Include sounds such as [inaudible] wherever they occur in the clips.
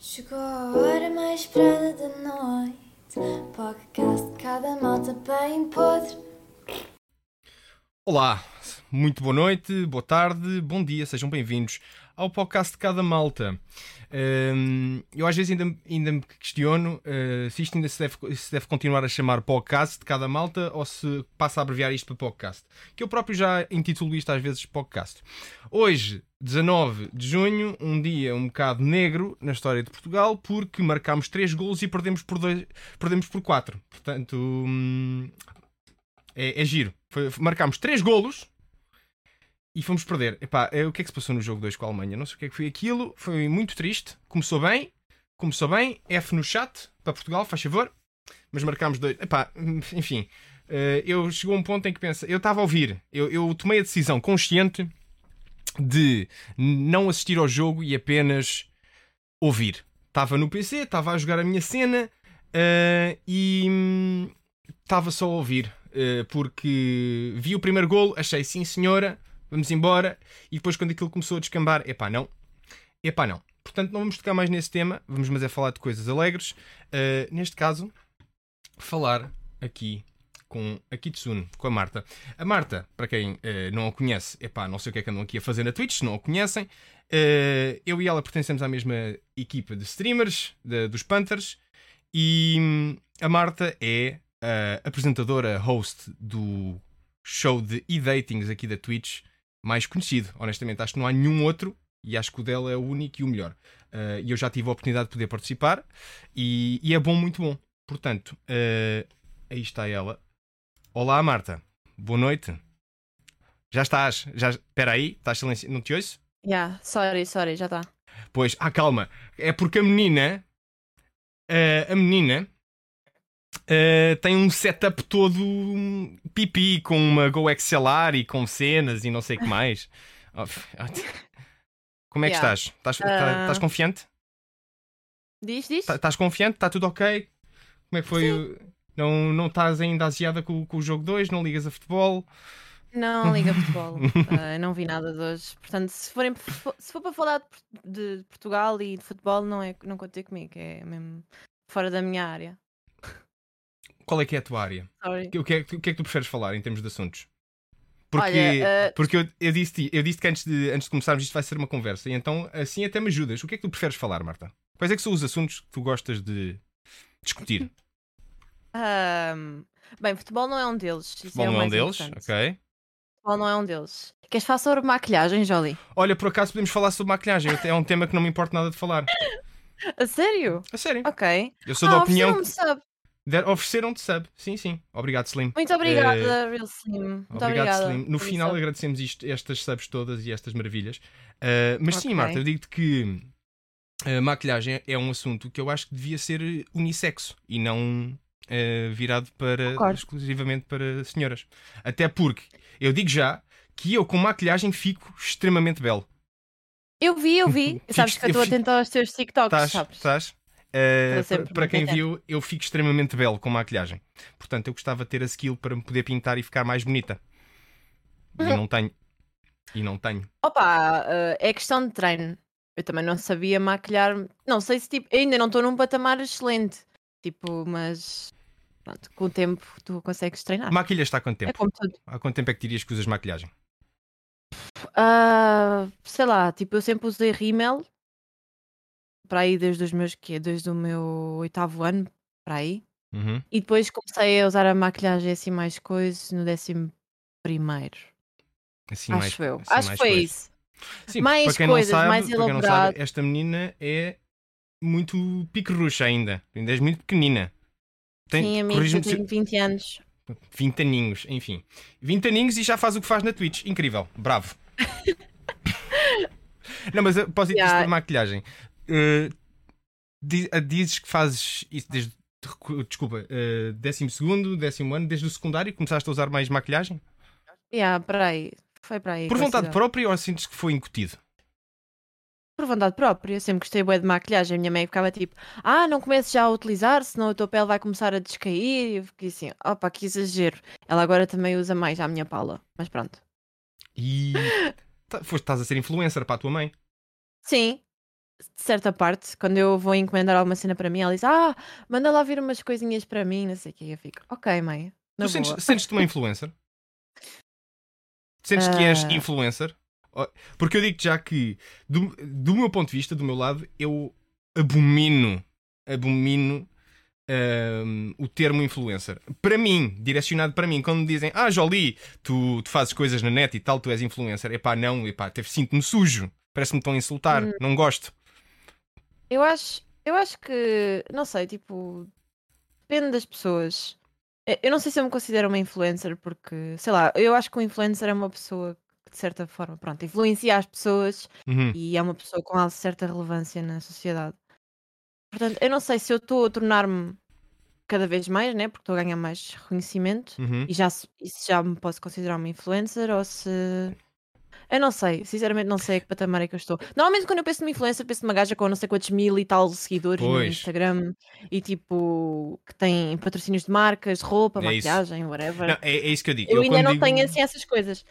Chegou a hora mais esperada da noite. Podcast de cada malta bem podre. Olá, muito boa noite, boa tarde, bom dia, sejam bem-vindos ao podcast de cada malta. Hum, eu às vezes ainda, ainda me questiono uh, se isto ainda se deve, se deve continuar a chamar podcast de cada malta ou se passa a abreviar isto para podcast. Que eu próprio já intitulo isto às vezes podcast. Hoje, 19 de junho, um dia um bocado negro na história de Portugal, porque marcámos 3 golos e perdemos por, dois, perdemos por 4. Portanto, hum, é, é giro. Foi, marcámos 3 golos e fomos perder. Epá, é, o que é que se passou no jogo 2 com a Alemanha? Não sei o que é que foi aquilo. Foi muito triste. Começou bem. Começou bem. F no chat para Portugal, faz favor. Mas marcámos dois. Epá, enfim. Uh, eu chegou um ponto em que pensa. Eu estava a ouvir. Eu, eu tomei a decisão consciente de não assistir ao jogo e apenas ouvir. Estava no PC, estava a jogar a minha cena uh, e estava só a ouvir. Uh, porque vi o primeiro golo, achei sim senhora, vamos embora. E depois, quando aquilo começou a descambar, epá, não. Epá, não. Portanto, não vamos tocar mais nesse tema, vamos mas é falar de coisas alegres. Uh, neste caso, falar aqui com a Kitsune, com a Marta. A Marta, para quem uh, não a conhece, epá, não sei o que é que andam aqui a fazer na Twitch, se não a conhecem. Uh, eu e ela pertencemos à mesma equipa de streamers, de, dos Panthers, e hum, a Marta é a apresentadora, host do show de e-datings aqui da Twitch, mais conhecido. Honestamente, acho que não há nenhum outro e acho que o dela é o único e o melhor. Uh, e eu já tive a oportunidade de poder participar e, e é bom, muito bom. Portanto, uh, aí está ela. Olá, Marta. Boa noite. Já estás? Já... Espera aí, estás silenciado? Não te ouço? Yeah, sorry, sorry, já está. Pois, ah, calma. É porque a menina. Uh, a menina. Uh, tem um setup todo pipi, com uma GoXLR e com cenas e não sei o que [laughs] mais. Como é que Yeah. estás? Estás, tá- estás confiante? Diz, diz? Tá- Estás confiante? Está tudo ok? Como é que foi? Não, não estás ainda aziada com, com o jogo 2? Não ligas a futebol? Não liga futebol. [laughs] Ah, não vi nada de hoje. Portanto, se, forem, se for para falar de, de Portugal e de futebol, não, é, não contei comigo. É mesmo fora da minha área. Qual é que é a tua área? O que é, o que é que tu preferes falar em termos de assuntos? Porque, Olha, ah, porque eu, eu disse eu disse que antes de, antes de começarmos isto vai ser uma conversa, e então assim até me ajudas. O que é que tu preferes falar, Marta? Quais é que são os assuntos que tu gostas de discutir? [laughs] ahm, bem, futebol não é um deles. Futebol é não é um deles, importante. ok? Futebol não é um deles. Queres falar sobre maquilhagem, Jolie? Olha, por acaso podemos falar sobre maquilhagem, é um tema que não me importa nada de falar. [laughs] A sério? A sério. Ok. Eu sou da ah, opinião ofereceram-me sub. que ofereceram-te sub. Sim, sim. Obrigado, Slim. Muito obrigada, Real Slim. Muito Obrigado. Slim. No final agradecemos isto, estas subs todas e estas maravilhas. Uh, mas sim, Ok. Marta, eu digo-te que a maquilhagem é um assunto que eu acho que devia ser unissexo e não uh, virado para Concordo. exclusivamente para senhoras. Até porque eu digo já que eu com maquilhagem fico extremamente belo. Eu vi, eu vi. [laughs] Sabes que eu estou atenta aos teus TikToks, Estás? sabes? Uh, sempre para, quem viu, eu fico extremamente belo com maquilhagem. Portanto, eu gostava de ter a skill para me poder pintar e ficar mais bonita. E Uhum. não tenho. E não tenho. Opa, eh, é questão de treino. Eu também não sabia maquilhar. Não sei se tipo. Ainda não estou num patamar excelente. Tipo, mas. Pronto, com o tempo tu consegues treinar. Maquilhas está há quanto É tempo? como tudo. Há quanto tempo é que dirias que usas maquilhagem? Ah, sei lá, tipo, eu sempre usei rímel. Para aí desde os meus quê? Desde o meu oitavo ano, para aí. Uhum. E depois comecei a usar a maquilhagem assim mais coisas no décimo primeiro. Assim, Acho mais, eu. assim, Acho que foi coisas. isso. Sim, Mais coisas, sabe, mais elaborado. sabe, esta menina é muito pique-ruxa ainda. Ainda és muito pequenina. Tem, Sim, amigo, eu tenho 20 anos. 20 aninhos, enfim. 20 aninhos e já faz o que faz na Twitch. Incrível, bravo. [laughs] não, mas a propósito disto Yeah. da maquilhagem. Ah, dizes que fazes isso desde. Desculpa, uh, décimo segundo, décimo ano, desde o secundário começaste a usar mais maquilhagem? Yeah, para aí. Foi para aí. Por vontade própria ou sentes que foi incutido? Por vontade própria. Eu sempre gostei bué de maquilhagem. A minha mãe ficava tipo, ah, não comeces já a utilizar, senão a tua pele vai começar a descair. E eu fiquei assim, opa, que exagero. Ela agora também usa mais a minha Paula. Mas pronto. E [laughs] tá- foste, estás a ser influencer para a tua mãe. Sim. De certa parte, quando eu vou encomendar alguma cena para mim, ela diz: Ah, manda lá vir umas coisinhas para mim, não sei o que. Eu fico, ok, mãe. Tu sentes- boa." sentes-te uma influencer? Sentes que és Ah. influencer? Porque eu digo já que, do, do meu ponto de vista, do meu lado, eu abomino, abomino ahm, o termo influencer. Para mim, direcionado para mim, quando me dizem, ah, Jolie, tu, tu fazes coisas na net e tal, tu és influencer. Epá, não, epá, sinto-me sujo. Parece-me a insultar. Hum. Não gosto. Eu acho, eu acho que, não sei, tipo, depende das pessoas. Eh, Eu não sei se eu me considero uma influencer porque, sei lá, eu acho que um influencer é uma pessoa que, de certa forma, pronto, influencia as pessoas Uhum. e é uma pessoa com certa relevância na sociedade. Portanto, eu não sei se eu estou a tornar-me cada vez mais, né? Porque estou a ganhar mais reconhecimento Uhum. e já, e se já me posso considerar uma influencer ou se. Eu não sei, sinceramente não sei a que patamar é que eu estou. Normalmente quando eu penso numa influencer, penso numa gaja com não sei quantos mil e tal seguidores no Pois. Instagram e tipo que tem patrocínios de marcas, roupa, É isso. maquiagem, whatever. Não, é, é isso que eu digo. eu ainda quando não digo- tenho assim essas coisas.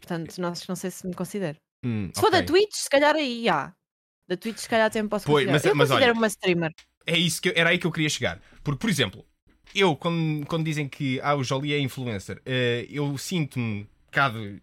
Portanto, não, não sei se me considero. Hum, Se for da. Twitch, se calhar aí há. Da Twitch, se calhar até me posso Pois, considerar. mas- eu mas considero olha, uma streamer. É isso que eu- era aí que eu queria chegar. Porque, por exemplo, eu, quando, quando dizem que ah, o Jolie é influencer, eh, eu sinto-me um bocado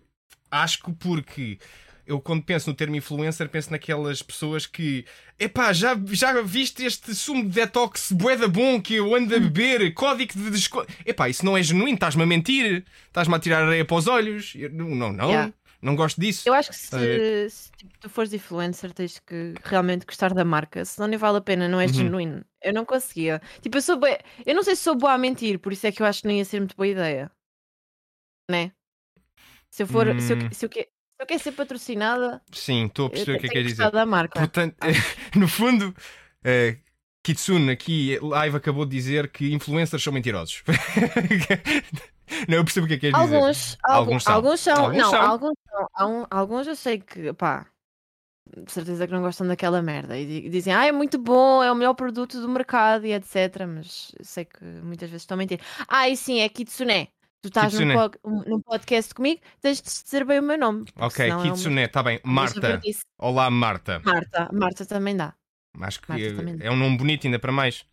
asco porque eu, quando penso no termo influencer, penso naquelas pessoas que epá, já, já viste este sumo de detox boeda bom que eu ando a beber, código de desconto. Epá, isso não é genuíno, estás-me a mentir, estás-me a tirar areia para os olhos. Eu- não, não, não, Yeah. não gosto disso. Eu acho que a ver? se, se, tipo, tu fores influencer, tens que realmente gostar da marca, senão nem vale a pena, não é Uhum. genuíno. Eu não conseguia. Tipo, eu sou bué- Eu não sei se sou boa a mentir, por isso é que eu acho que não ia ser muito boa ideia. Né? Se eu for. Se, eu, Hum. se, eu, que- se eu quero ser patrocinada, Sim, estou a eu perceber o que é que quer dizer. da marca. Portanto, [laughs] no fundo, eh, Kitsune aqui live acabou de dizer que influencers são mentirosos. [laughs] não, eu percebo o que é que quer dizer. Alguns, Alguns são. alguns são. Alguns não, são. alguns são. Alguns eu sei que, pá, de certeza que não gostam daquela merda e di- dizem, ah, é muito bom, é o melhor produto do mercado e etc. Mas eu sei que muitas vezes estão a mentir. Ah, e sim, é Kitsune. Tu estás num, Kitsune. um- num podcast comigo, tens de dizer bem o meu nome. Ok, senão é uma- Kitsune, está bem. Marta. Olá, Marta. Marta. Marta também dá. Acho que Marta também. é um nome bonito, ainda para mais.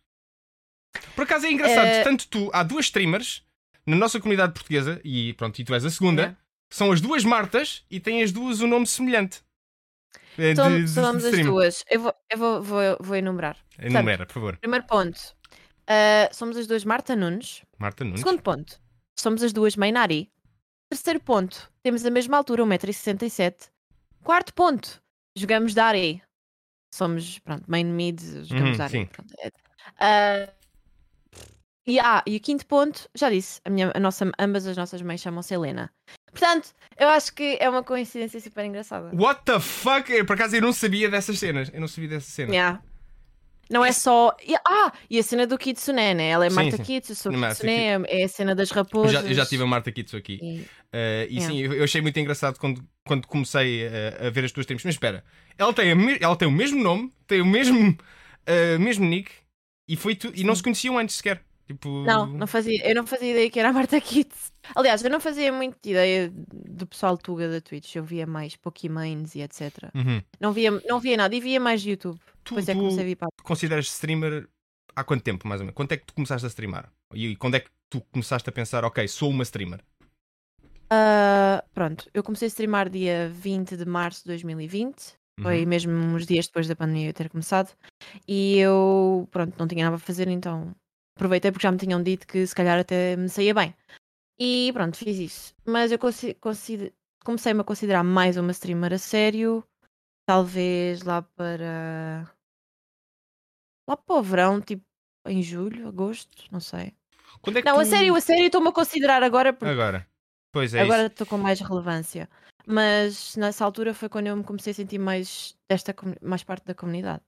Por acaso é engraçado, Eh, tanto tu, há duas streamers na nossa comunidade portuguesa, e pronto, e tu és a segunda, são as duas Martas e têm as duas um nome semelhante. De- de Somos as duas. Eu vou, eu vou, vou, vou enumerar. Enumera, por favor. Primeiro ponto. ah, somos as duas Marta Nunes. Marta Nunes. Segundo ponto, somos as duas Mainari. Terceiro ponto, temos a mesma altura, 1,67m. Quarto ponto, jogamos Dari. Somos, pronto, main mid, jogamos Uhum, Dari. Pronto, é. Ah, e, ah, e o quinto ponto, já disse, a minha, a nossa, ambas as nossas mães chamam-se Helena. Portanto, eu acho que é uma coincidência super engraçada. What the fuck? Eu, Por acaso eu não sabia dessas cenas. Eu não sabia dessas cenas. Yeah. Não é só. Ah, e a cena do Kitsune, né? Ela é Sim, Marta sim. Kitsu, eu sou Marta Kitsune, é é a cena das Eu raposas. já, eu já tive a Marta Kitsu aqui. E- Uh, e Yeah. sim, eu eu achei muito engraçado quando, quando comecei a, a ver as tuas streams. Mas espera, ela tem, me- ela tem o mesmo nome, tem o mesmo, uh, mesmo nick e, foi tu, e não se conheciam antes sequer. Tipo, Não, não fazia, eu não fazia ideia que era a Marta Kitts. Aliás, eu não fazia muito ideia do pessoal Tuga da Twitch. Eu via mais Pokémons e etc. Uhum. Não via, não via nada e via mais YouTube. Tu, Depois é comecei a vir para. consideras streamer há quanto tempo, mais ou menos? Quando é que tu começaste a streamar? E quando é que tu começaste a pensar, ok, sou uma streamer? Ah, pronto, eu comecei a streamar dia 20 de março de 2020. Foi Uhum. mesmo uns dias depois da pandemia ter começado. E eu, pronto, não tinha nada para fazer, então aproveitei porque já me tinham dito que se calhar até me saía bem. E pronto, fiz isso. Mas eu comecei-me a considerar mais uma streamer a sério. Talvez lá para. Lá para o verão, tipo em julho, agosto, não sei. Quando é que Não, a tu- sério, a sério, estou-me a considerar agora porque Agora. Pois é Agora estou com mais relevância. Mas nessa altura foi quando eu me comecei a sentir mais desta comu- mais parte da comunidade.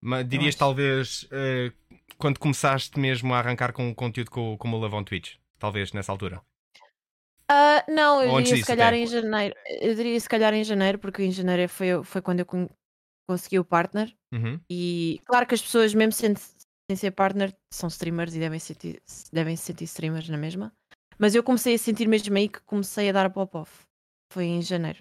Mas dirias acho. talvez uh, quando começaste mesmo a arrancar com conteúdo co- como o Lavão Twitch? Talvez nessa altura. Ah, não, eu antes diria se calhar em janeiro. Eu diria se calhar em janeiro, porque em janeiro foi, foi quando eu con- consegui o partner. Uhum. E claro que as pessoas, mesmo sendo, sem ser partner, são streamers e devem, sentir, devem se sentir streamers na mesma. Mas eu comecei a sentir mesmo aí que comecei a dar pop-off. Foi em janeiro.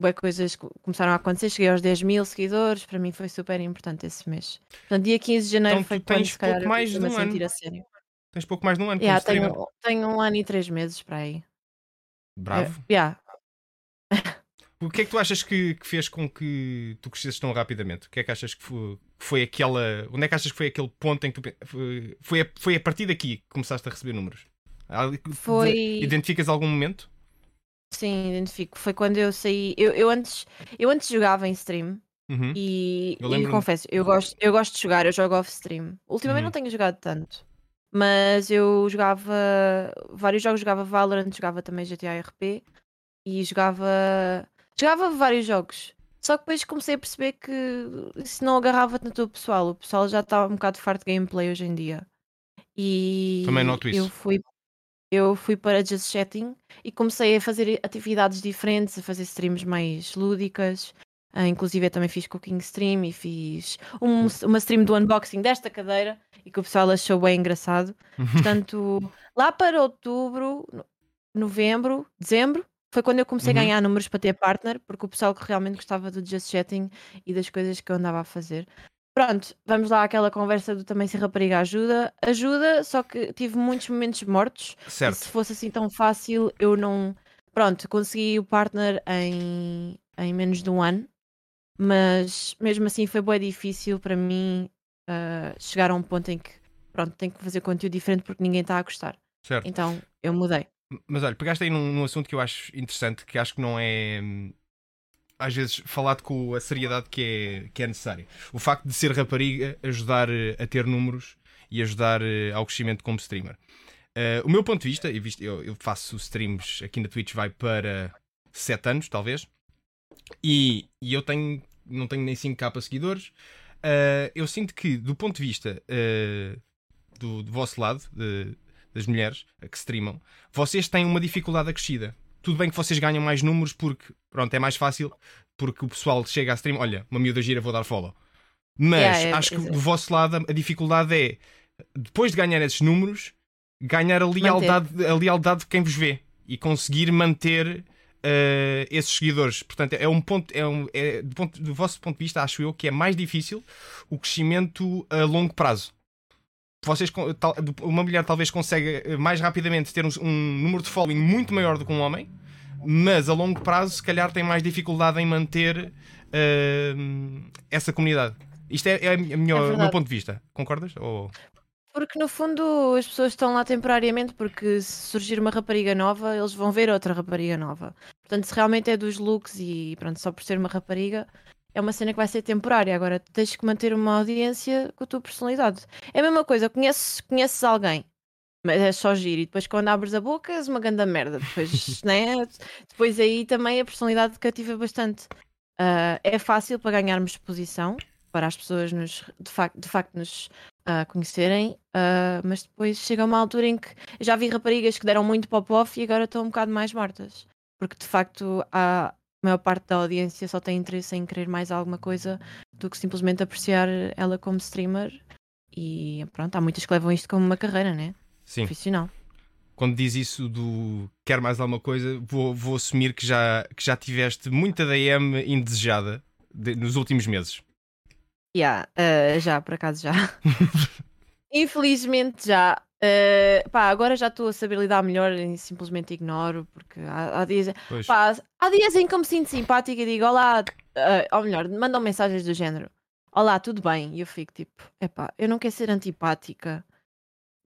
bué coisas co- começaram a acontecer. Cheguei aos 10 mil seguidores, para mim foi super importante esse mês. Portanto, dia 15 de janeiro Então foi quando se calhar eu mais de comecei-me um a ano. sentir a sério. Tens pouco mais de um ano Yeah, como tenho, tenho um ano e três meses para aí. Bravo. É, yeah. O que é que tu achas que, que fez com que tu crescesses tão rapidamente? O que é que achas que foi, que foi aquela. Onde é que achas que foi aquele ponto em que tu. Foi, foi, a, foi a partir daqui que começaste a receber números? Foi- Identificas algum momento? Sim, identifico. Foi quando eu saí. Eu, eu, antes, eu antes jogava em stream Uhum. e, Eu e confesso, eu gosto, eu gosto de jogar, eu jogo off-stream. Ultimamente Uhum. não tenho jogado tanto, mas eu jogava vários jogos, jogava Valorant, jogava também GTA RP e jogava. Jogava vários jogos. Só que depois comecei a perceber que isso não agarrava tanto o pessoal. O pessoal já estava um bocado farto de gameplay hoje em dia. E Também noto isso. eu fui, eu fui para Just Chatting e comecei a fazer atividades diferentes, a fazer streams mais lúdicas. Ah, inclusive eu também fiz cooking stream e fiz um- uma stream do unboxing desta cadeira e que o pessoal achou bem engraçado. Portanto, lá para outubro, no- novembro, dezembro, foi quando eu comecei Uhum. a ganhar números para ter partner, porque o pessoal que realmente gostava do Just Chatting e das coisas que eu andava a fazer. Pronto, vamos lá àquela conversa do também ser rapariga ajuda. Ajuda, só que tive muitos momentos mortos. Certo. se fosse assim tão fácil, eu não. Pronto, consegui o partner em, em menos de um ano, mas mesmo assim foi bem difícil para mim ah, chegar a um ponto em que, pronto, tenho que fazer conteúdo diferente porque ninguém está a gostar. certo. Então eu mudei. Mas olha, pegaste aí num, num assunto que eu acho interessante, que acho que não é hum, às vezes falado com a seriedade que é, que é necessária. O facto de ser rapariga ajudar eh, a ter números e ajudar eh, ao crescimento como streamer. Eh, o meu ponto de vista, e visto- eu, eu faço streams aqui na Twitch, vai para 7 anos, talvez, e, e eu tenho, não tenho nem 5k seguidores. Eh, eu sinto que, do ponto de vista eh, do, do vosso lado, de- das mulheres que streamam, vocês têm uma dificuldade acrescida. Tudo bem que vocês ganham mais números porque, pronto, é mais fácil, porque o pessoal chega a stream, olha, uma miúda gira, vou dar follow. Mas Yeah, acho que do vosso lado a dificuldade é, depois de ganhar esses números, ganhar a lealdade, a lealdade de quem vos vê e conseguir manter eh, esses seguidores. Portanto, é um ponto, é um, é, do, ponto, do vosso ponto de vista, acho eu que é mais difícil o crescimento a longo prazo vocês, tal- uma mulher talvez consiga eh, mais rapidamente ter um, um número de following muito maior do que um homem, mas a longo prazo, se calhar, tem mais dificuldade em manter eh, essa comunidade. Isto é, é É o meu verdade. ponto de vista. Concordas? Ou... Porque no fundo as pessoas estão lá temporariamente porque se surgir uma rapariga nova, eles vão ver outra rapariga nova. Portanto, se realmente é dos looks e pronto, só por ser uma rapariga, é uma cena que vai ser temporária. Agora tens que manter uma audiência com a tua personalidade. É a mesma coisa, conheces, conheces alguém, mas é só giro, e depois quando abres a boca és uma grande merda. Depois, [laughs] né? depois aí também a personalidade cativa bastante. Ah, é fácil para ganharmos exposição, para as pessoas nos, de, facto, de facto nos ah, conhecerem, ah, mas depois chega uma altura em que já vi raparigas que deram muito pop-off e agora estão um bocado mais mortas. Porque de facto a maior parte da audiência só tem interesse em querer mais alguma coisa do que simplesmente apreciar ela como streamer. E pronto, há muitas que levam isto como uma carreira, né? Sim. Profissional. Quando diz isso do quer mais alguma coisa, vou, vou assumir que já, que já tiveste muita DM indesejada de- nos últimos meses. Yeah, uh, já, por acaso já. [laughs] Infelizmente já. Uh, pá, agora já estou a saber lidar melhor e simplesmente ignoro, porque há, há dias. Pá, há dias em que eu me sinto simpática e digo olá, uh, ou melhor, mandam mensagens do género: Olá, tudo bem? E eu fico tipo: Epá, eu não quero ser antipática,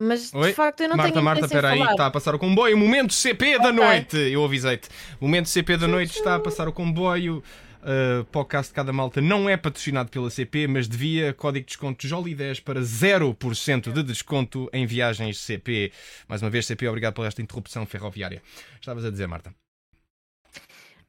mas Oi? de facto eu não Marta, tenho Marta, espera aí, está a passar o comboio. Momento CP da Ok. noite. Eu avisei-te. Momento CP da noite está a passar o comboio. Uh, podcast de cada malta não é patrocinado pela CP, mas devia código de desconto Joli10 para 0% de desconto em viagens CP. Mais uma vez, CP, obrigado por esta interrupção ferroviária. Estavas a dizer, Marta.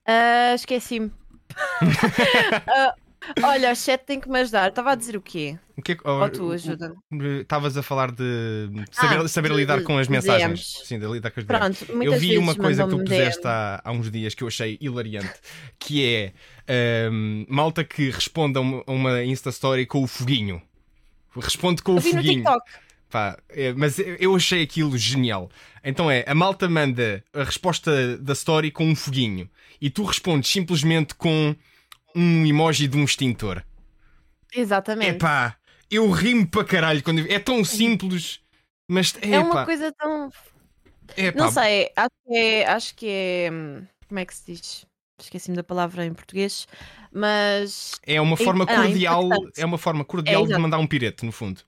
Ah, Esqueci-me. [laughs] Ah, olha, o chat tem que me ajudar. Estava a dizer o quê? O que é Ou tu ajuda-me. Uh, Estavas a falar de saber, Ah, saber de- lidar com as mensagens. DMs. Sim, de lidar com as DMs. Pronto, Eu vi uma coisa que tu puseste há, há uns dias que eu achei hilariante, que é ahm, malta que responde a uma, Insta Story com o foguinho. Responde com o Eu vi no foguinho. TikTok. Pá, é, mas eu- eu achei aquilo genial. Então é, a malta manda a resposta da story com um foguinho e tu respondes simplesmente com um emoji de um extintor. Exatamente. Epá, eu rimo para caralho quando é tão simples, mas é uma epá, coisa tão. epá, Não sei, acho que é. Acho que é hum, como é que se diz? Esqueci-me da palavra em português, mas é uma forma ah, cordial, impactante. é uma forma cordial de exato. mandar um pirete no fundo.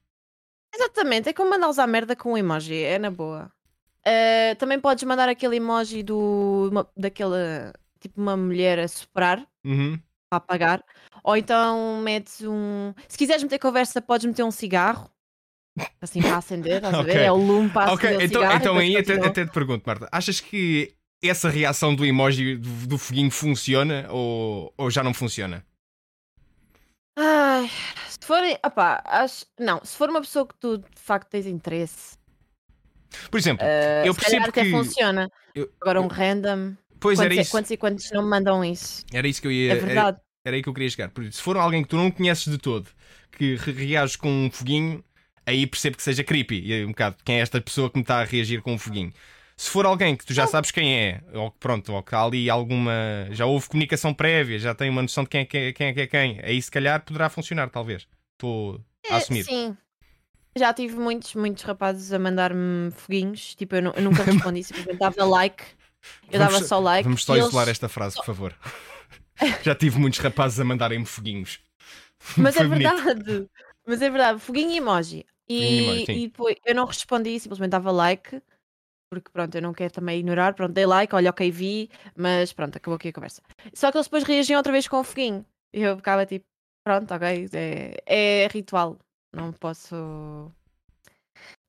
exatamente, é como mandar usar merda com um emoji, é na boa. Ah, também podes mandar aquele emoji do uma- daquela tipo uma mulher a soprar Uhum. Para apagar, ou então metes um. Se quiseres meter conversa, podes meter um cigarro. Assim para acender, estás a ver? É o lume para Ok, acender o então, cigarro. então aí até, até te pergunto, Marta, achas que essa reação do emoji do, do foguinho funciona ou, ou já não funciona? Ai, se for. Opá, acho. Não, se for uma pessoa que tu de facto tens interesse, Por exemplo, eh, eu percebo até que. funciona. eu- Agora um eu- random. pois era quantos, é- isso, quantos e quantos não me mandam isso? era isso que eu ia. É era- verdade. Era aí que eu queria chegar. Por isso, se for alguém que tu não conheces de todo, que re- reages com um foguinho, aí percebo que seja creepy. E aí, um bocado, quem é esta pessoa que me está a reagir com um foguinho? Se for alguém que tu já sabes quem é, ou que pronto, ou que há ali alguma. Já houve comunicação prévia, já tem uma noção de quem é que é quem, é, que é quem, aí se calhar poderá funcionar, talvez. Estou a É, assumir. Sim. Já tive muitos, muitos rapazes a mandar-me foguinhos. Tipo, eu, eu nunca [laughs] respondi, simplesmente dava like. Eu Vamos- dava só like. Vamos só e eles- isolar esta frase, por favor. Já tive muitos rapazes a mandarem-me foguinhos. [laughs] Mas é bonito. verdade. Mas é verdade. Foguinho e emoji. E, e e depois eu não respondi, simplesmente dava like. Porque pronto, eu não quero também ignorar. Pronto, dei like, olha, ok, vi. Mas pronto, acabou aqui a conversa. Só que eles depois reagiam outra vez com o foguinho. E eu ficava tipo, pronto, ok. É, é ritual. Não posso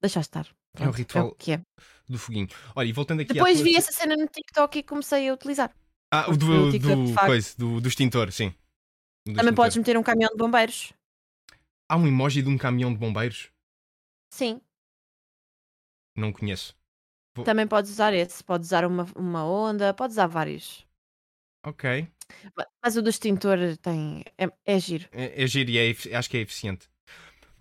deixar estar. É o Pronto, ritual o que é. do foguinho. Olha, e voltando aqui Depois tua- vi essa cena no TikTok e comecei a utilizar. Ah, o do, do, facto- coisa, do, do extintor, sim. Do Também extintor. podes meter um caminhão de bombeiros. Há um emoji de um caminhão de bombeiros? Sim, Não conheço. Vou- também podes usar esse. Podes usar uma, uma onda, podes usar vários. Ok. Ma- Mas o do extintor tem. É, é giro. É, é giro e é acho que é eficiente.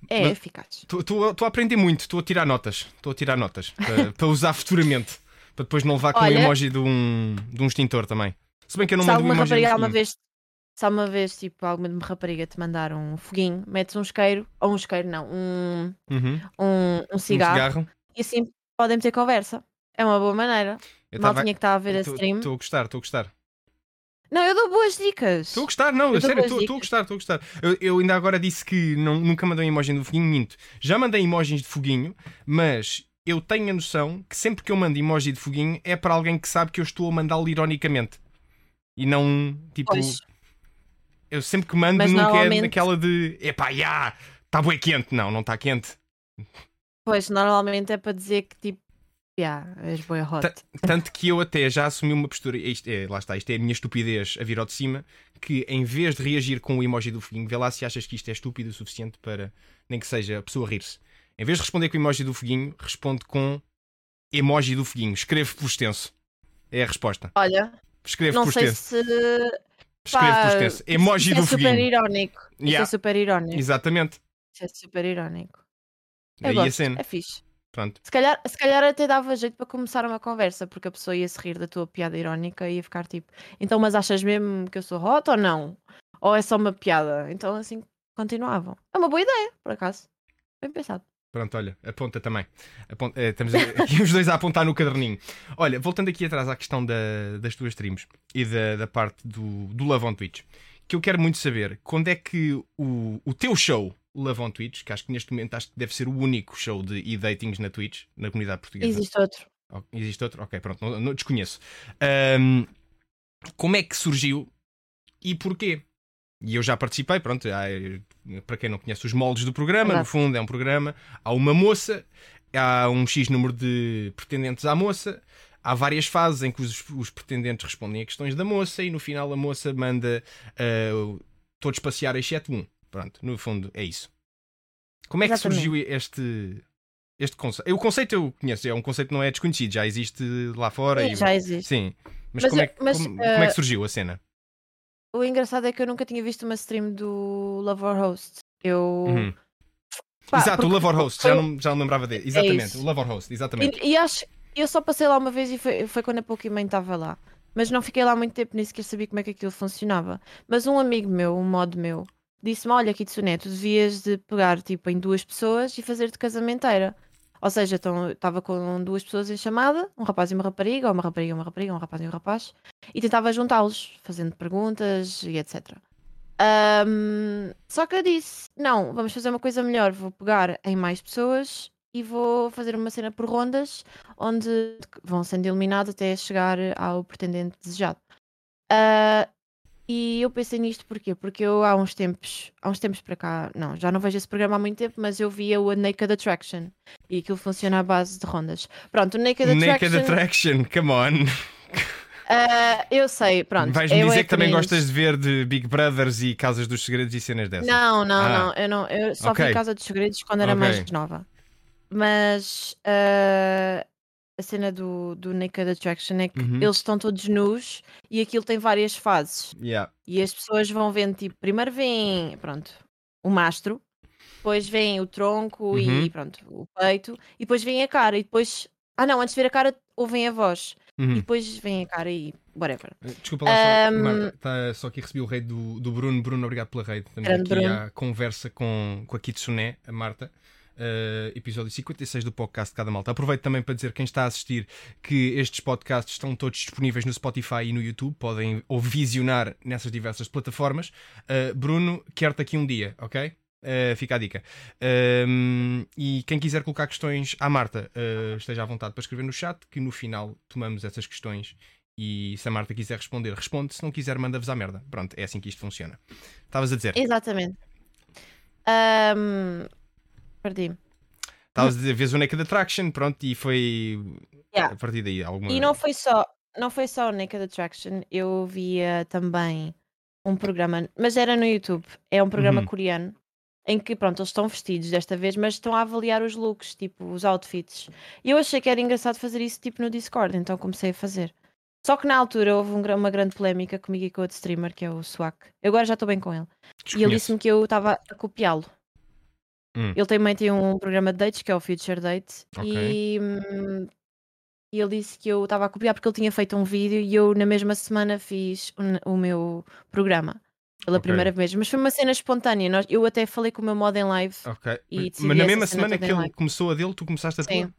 É Mas- eficaz. Estou a aprender muito, estou a tirar notas. Estou a tirar notas para, [laughs] para usar futuramente. Para depois não levar com o Olha- emoji de um, de um extintor também. Se bem que eu não Se alguma rapariga alguma vez. Se alguma vez, tipo, alguma rapariga te mandar um foguinho, metes um isqueiro, ou um isqueiro não, um, Uhum. um, um Um cigarro, cigarro. e assim podem ter conversa. É uma boa maneira. Eu Mal tava- tinha que estar a ver a Tô- stream. Estou a gostar, estou a gostar. Não, eu dou boas dicas. Estou a gostar, não, Eu sério, estou a gostar, estou a gostar. Eu, eu ainda agora disse que não- nunca mandei emoji do foguinho, minto. Já mandei emojis de foguinho, mas eu tenho a noção que sempre que eu mando emoji de foguinho é para alguém que sabe que eu estou a mandá-lo ironicamente. E não, tipo, Pois. eu sempre que mando Mas nunca é normalmente- naquela de epá, já, está bué quente. Não, não está quente. Pois, normalmente é para dizer que tipo, yeah, és boa hot. Ta- Tanto que eu até já assumi uma postura, isto é, lá está, isto é a minha estupidez a vir ao de cima, que em vez de reagir com o emoji do foguinho, vê lá se achas que isto é estúpido o suficiente para nem que seja a pessoa rir-se. Em vez de responder com o emoji do foguinho, responde com emoji do foguinho. Escreve por extenso. É a resposta. Olha, Escreve não por sei se. Escreve pá, por extenso. Emoji isso do é super foguinho. irónico. Isso Yeah. é super irónico. Exatamente. Isso é super irónico. Eu Aí a gosto, cena. É fixe. Pronto. Se calhar, se calhar até dava jeito para começar uma conversa, porque a pessoa ia se rir da tua piada irónica e ia ficar tipo, então, mas achas mesmo que eu sou hot ou não? Ou é só uma piada? Então assim continuavam. É uma boa ideia, por acaso. Bem pensado. Pronto, olha, aponta também. Aponta- eh, estamos [laughs] aqui os dois a apontar no caderninho. Olha, voltando aqui atrás à questão da- das tuas streams e da, da parte do, do Love on Twitch, que eu quero muito saber quando é que o, o teu show Love on Twitch, que acho que neste momento acho que deve ser o único show de e-datings na Twitch, na comunidade portuguesa. Existe outro. Oh, Existe outro? Ok, pronto, não, não- desconheço. Ahm, como é que surgiu e porquê? E eu já participei, pronto, para quem não conhece os moldes do programa, no Exato. fundo é um programa, há uma moça, há um X número de pretendentes à moça, há várias fases em que os, os pretendentes respondem a questões da moça e no final a moça manda ah, todos passear exceto um. Pronto, no fundo é isso. Como é que Exatamente. surgiu este, este conceito? O conceito eu conheço, é um conceito que não é desconhecido, já existe lá fora. Sim, e- já existe. Sim. Mas, Mas como, é eu- que, mas, como, como é que eh, surgiu a cena? O engraçado é que eu nunca tinha visto uma stream do Love or Host. Eu. Uhum. Pá, Exato, o Love or Host, foi- já não, já não lembrava dele. Exatamente, isso. o Love or Host, exatamente. E, e acho eu só passei lá uma vez e foi, foi quando a Pokémon estava lá. Mas não fiquei lá muito tempo, nem sequer sabia como é que aquilo funcionava. Mas um amigo meu, um mod meu, disse-me: Olha, Kitsune, tu devias de pegar tipo em duas pessoas e fazer de casamenteira. Ou seja, então, estava com duas pessoas em chamada, um rapaz e uma rapariga, ou uma rapariga e uma rapariga, um rapaz e um rapaz, e tentava juntá-los, fazendo perguntas e etc. Ahm, só que eu disse: Não, vamos fazer uma coisa melhor, vou pegar em mais pessoas e vou fazer uma cena por rondas onde vão sendo eliminados até chegar ao pretendente desejado. Ah, e eu pensei nisto porquê? Porque eu há uns tempos, há uns tempos para cá, não, já não vejo esse programa há muito tempo, mas eu via o Naked Attraction e aquilo funciona à base de rondas. Pronto, o Naked Attraction. Naked Attraction, come on. ah, eu sei, pronto. Vais-me dizer é que também cringe. gostas de ver de Big Brothers e Casas dos Segredos e cenas dessas. Não, não, Ah. não. Eu, não, eu só Ok. vi Casa dos Segredos quando era mais Ok. nova. Mas ah, a cena do, do Naked Attraction é que Uhum. eles estão todos nus e aquilo tem várias fases. Yeah. E as pessoas vão vendo, tipo, primeiro vem, pronto, o mastro, depois vem o tronco Uhum. e pronto, o peito, e depois vem a cara, e depois. Ah não, antes de ver a cara, ouvem a voz. E Uhum. depois vem a cara e whatever. Desculpa lá, só, Ahm, Marta, tá, só aqui recebi o rei do, do Bruno. Bruno, obrigado pela. Estamos Grande aqui Bruno. à conversa com, com a Kitsune, a Marta. Uh, episódio 56 do podcast Cada Malta. Aproveito também para dizer quem está a assistir que estes podcasts estão todos disponíveis no Spotify e no YouTube, podem ou visionar nessas diversas plataformas. Uh, Bruno, quero-te aqui um dia, ok? Uh, fica a dica. Um, e quem quiser colocar questões à Marta, uh, esteja à vontade para escrever no chat, que no final tomamos essas questões e se a Marta quiser responder, responde. Se não quiser, manda-vos à merda. Pronto, é assim que isto funciona. Estavas a dizer? Exatamente. Ahm, Perdi-me. Estavas a dizer, vês o Naked Attraction, pronto, e foi Yeah. a partir daí alguma. E não foi só, não foi só o Naked Attraction, eu via também um programa, mas era no YouTube, é um programa Uhum. coreano em que pronto, eles estão vestidos desta vez, mas estão a avaliar os looks, tipo, os outfits. E eu achei que era engraçado fazer isso tipo no Discord, então comecei a fazer. Só que na altura houve um uma grande polémica comigo e com outro streamer, que é o Swak. Eu agora já estou bem com ele. E ele Desconheço. disse-me que eu estava a copiá-lo. Hum. Ele também tem um programa de dates que é o Future Date Ok. e, hum, ele disse que eu estava a copiar porque ele tinha feito um vídeo e eu na mesma semana fiz o, o meu programa pela Ok. primeira vez. Mas foi uma cena espontânea. Nós, eu até falei com o meu modo em live. Ok. E Mas na mesma semana que ele live. começou a dele, tu começaste a tua? Sim.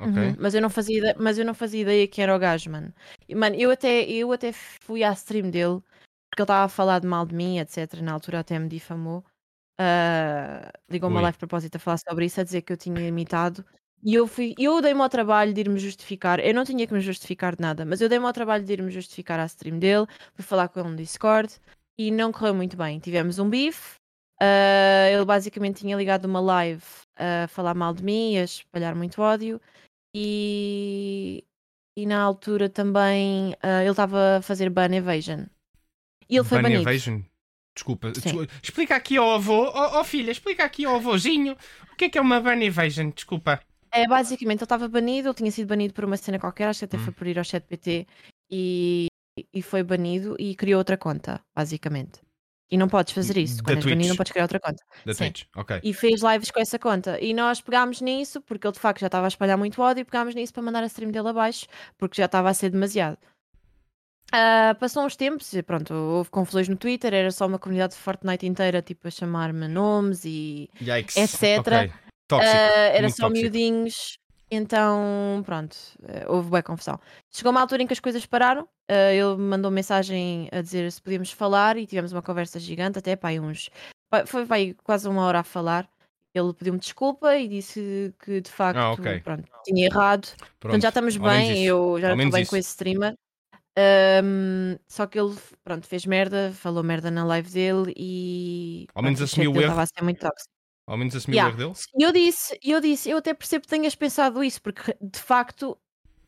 Ok. Uhum, mas eu não fazia ideia, mas eu não fazia ideia que era o gajo, mano. E, mano, eu até, eu até fui à stream dele porque ele estava a falar de mal de mim, etc. Na altura até me difamou. Ah, Ligou-me a Ui. live propósito a falar sobre isso, a dizer que eu tinha imitado. E eu fui, eu dei-me ao trabalho de ir-me justificar. Eu não tinha que me justificar de nada, mas eu dei-me ao trabalho de ir-me justificar à stream dele. Fui falar com ele no Discord e não correu muito bem. Tivemos um bife. ah, ele basicamente tinha ligado uma live a falar mal de mim, a espalhar muito ódio. E, e na altura também ah, ele estava a fazer ban evasion. E ele foi banido. Evasion. Desculpa, desculpa. Explica aqui ao avô, ó ó, filha, explica aqui ao avôzinho o que é que é uma Bunny Evasion, desculpa. É, basicamente, ele estava banido, ele tinha sido banido por uma cena qualquer, acho que até Hum. foi por ir ao chat PT e, e foi banido e criou outra conta, basicamente. E não podes fazer isso. Da Quando és banido, não podes criar outra conta. Da Sim. Twitch, ok. E fez lives com essa conta. E nós pegámos nisso, porque ele de facto já estava a espalhar muito ódio, e pegámos nisso para mandar a stream dele abaixo, porque já estava a ser demasiado. Ah, passou uns tempos, e pronto, houve confusões no Twitter, era só uma comunidade de Fortnite inteira, tipo, a chamar-me nomes e Yikes. etc. ok. Tóxico. Ah, era só tóxico. miudinhos, então pronto, eh, houve boa confusão. Chegou uma altura em que as coisas pararam, ah, ele mandou mensagem a dizer se podíamos falar e tivemos uma conversa gigante, até pá, uns. Foi pá, quase uma hora a falar. Ele pediu-me desculpa e disse que de facto Ah, ok. pronto, tinha errado. Pronto, Portanto, já estamos bem, eu já estou bem isso. com esse streamer. Ahm, só que ele pronto, fez merda, falou merda na live dele e Ao menos assumiu o erro. Estava a ser muito tóxico. Ao menos assumiu Yeah. o erro dele? Eu disse, eu disse, eu até percebo que tenhas pensado isso, porque de facto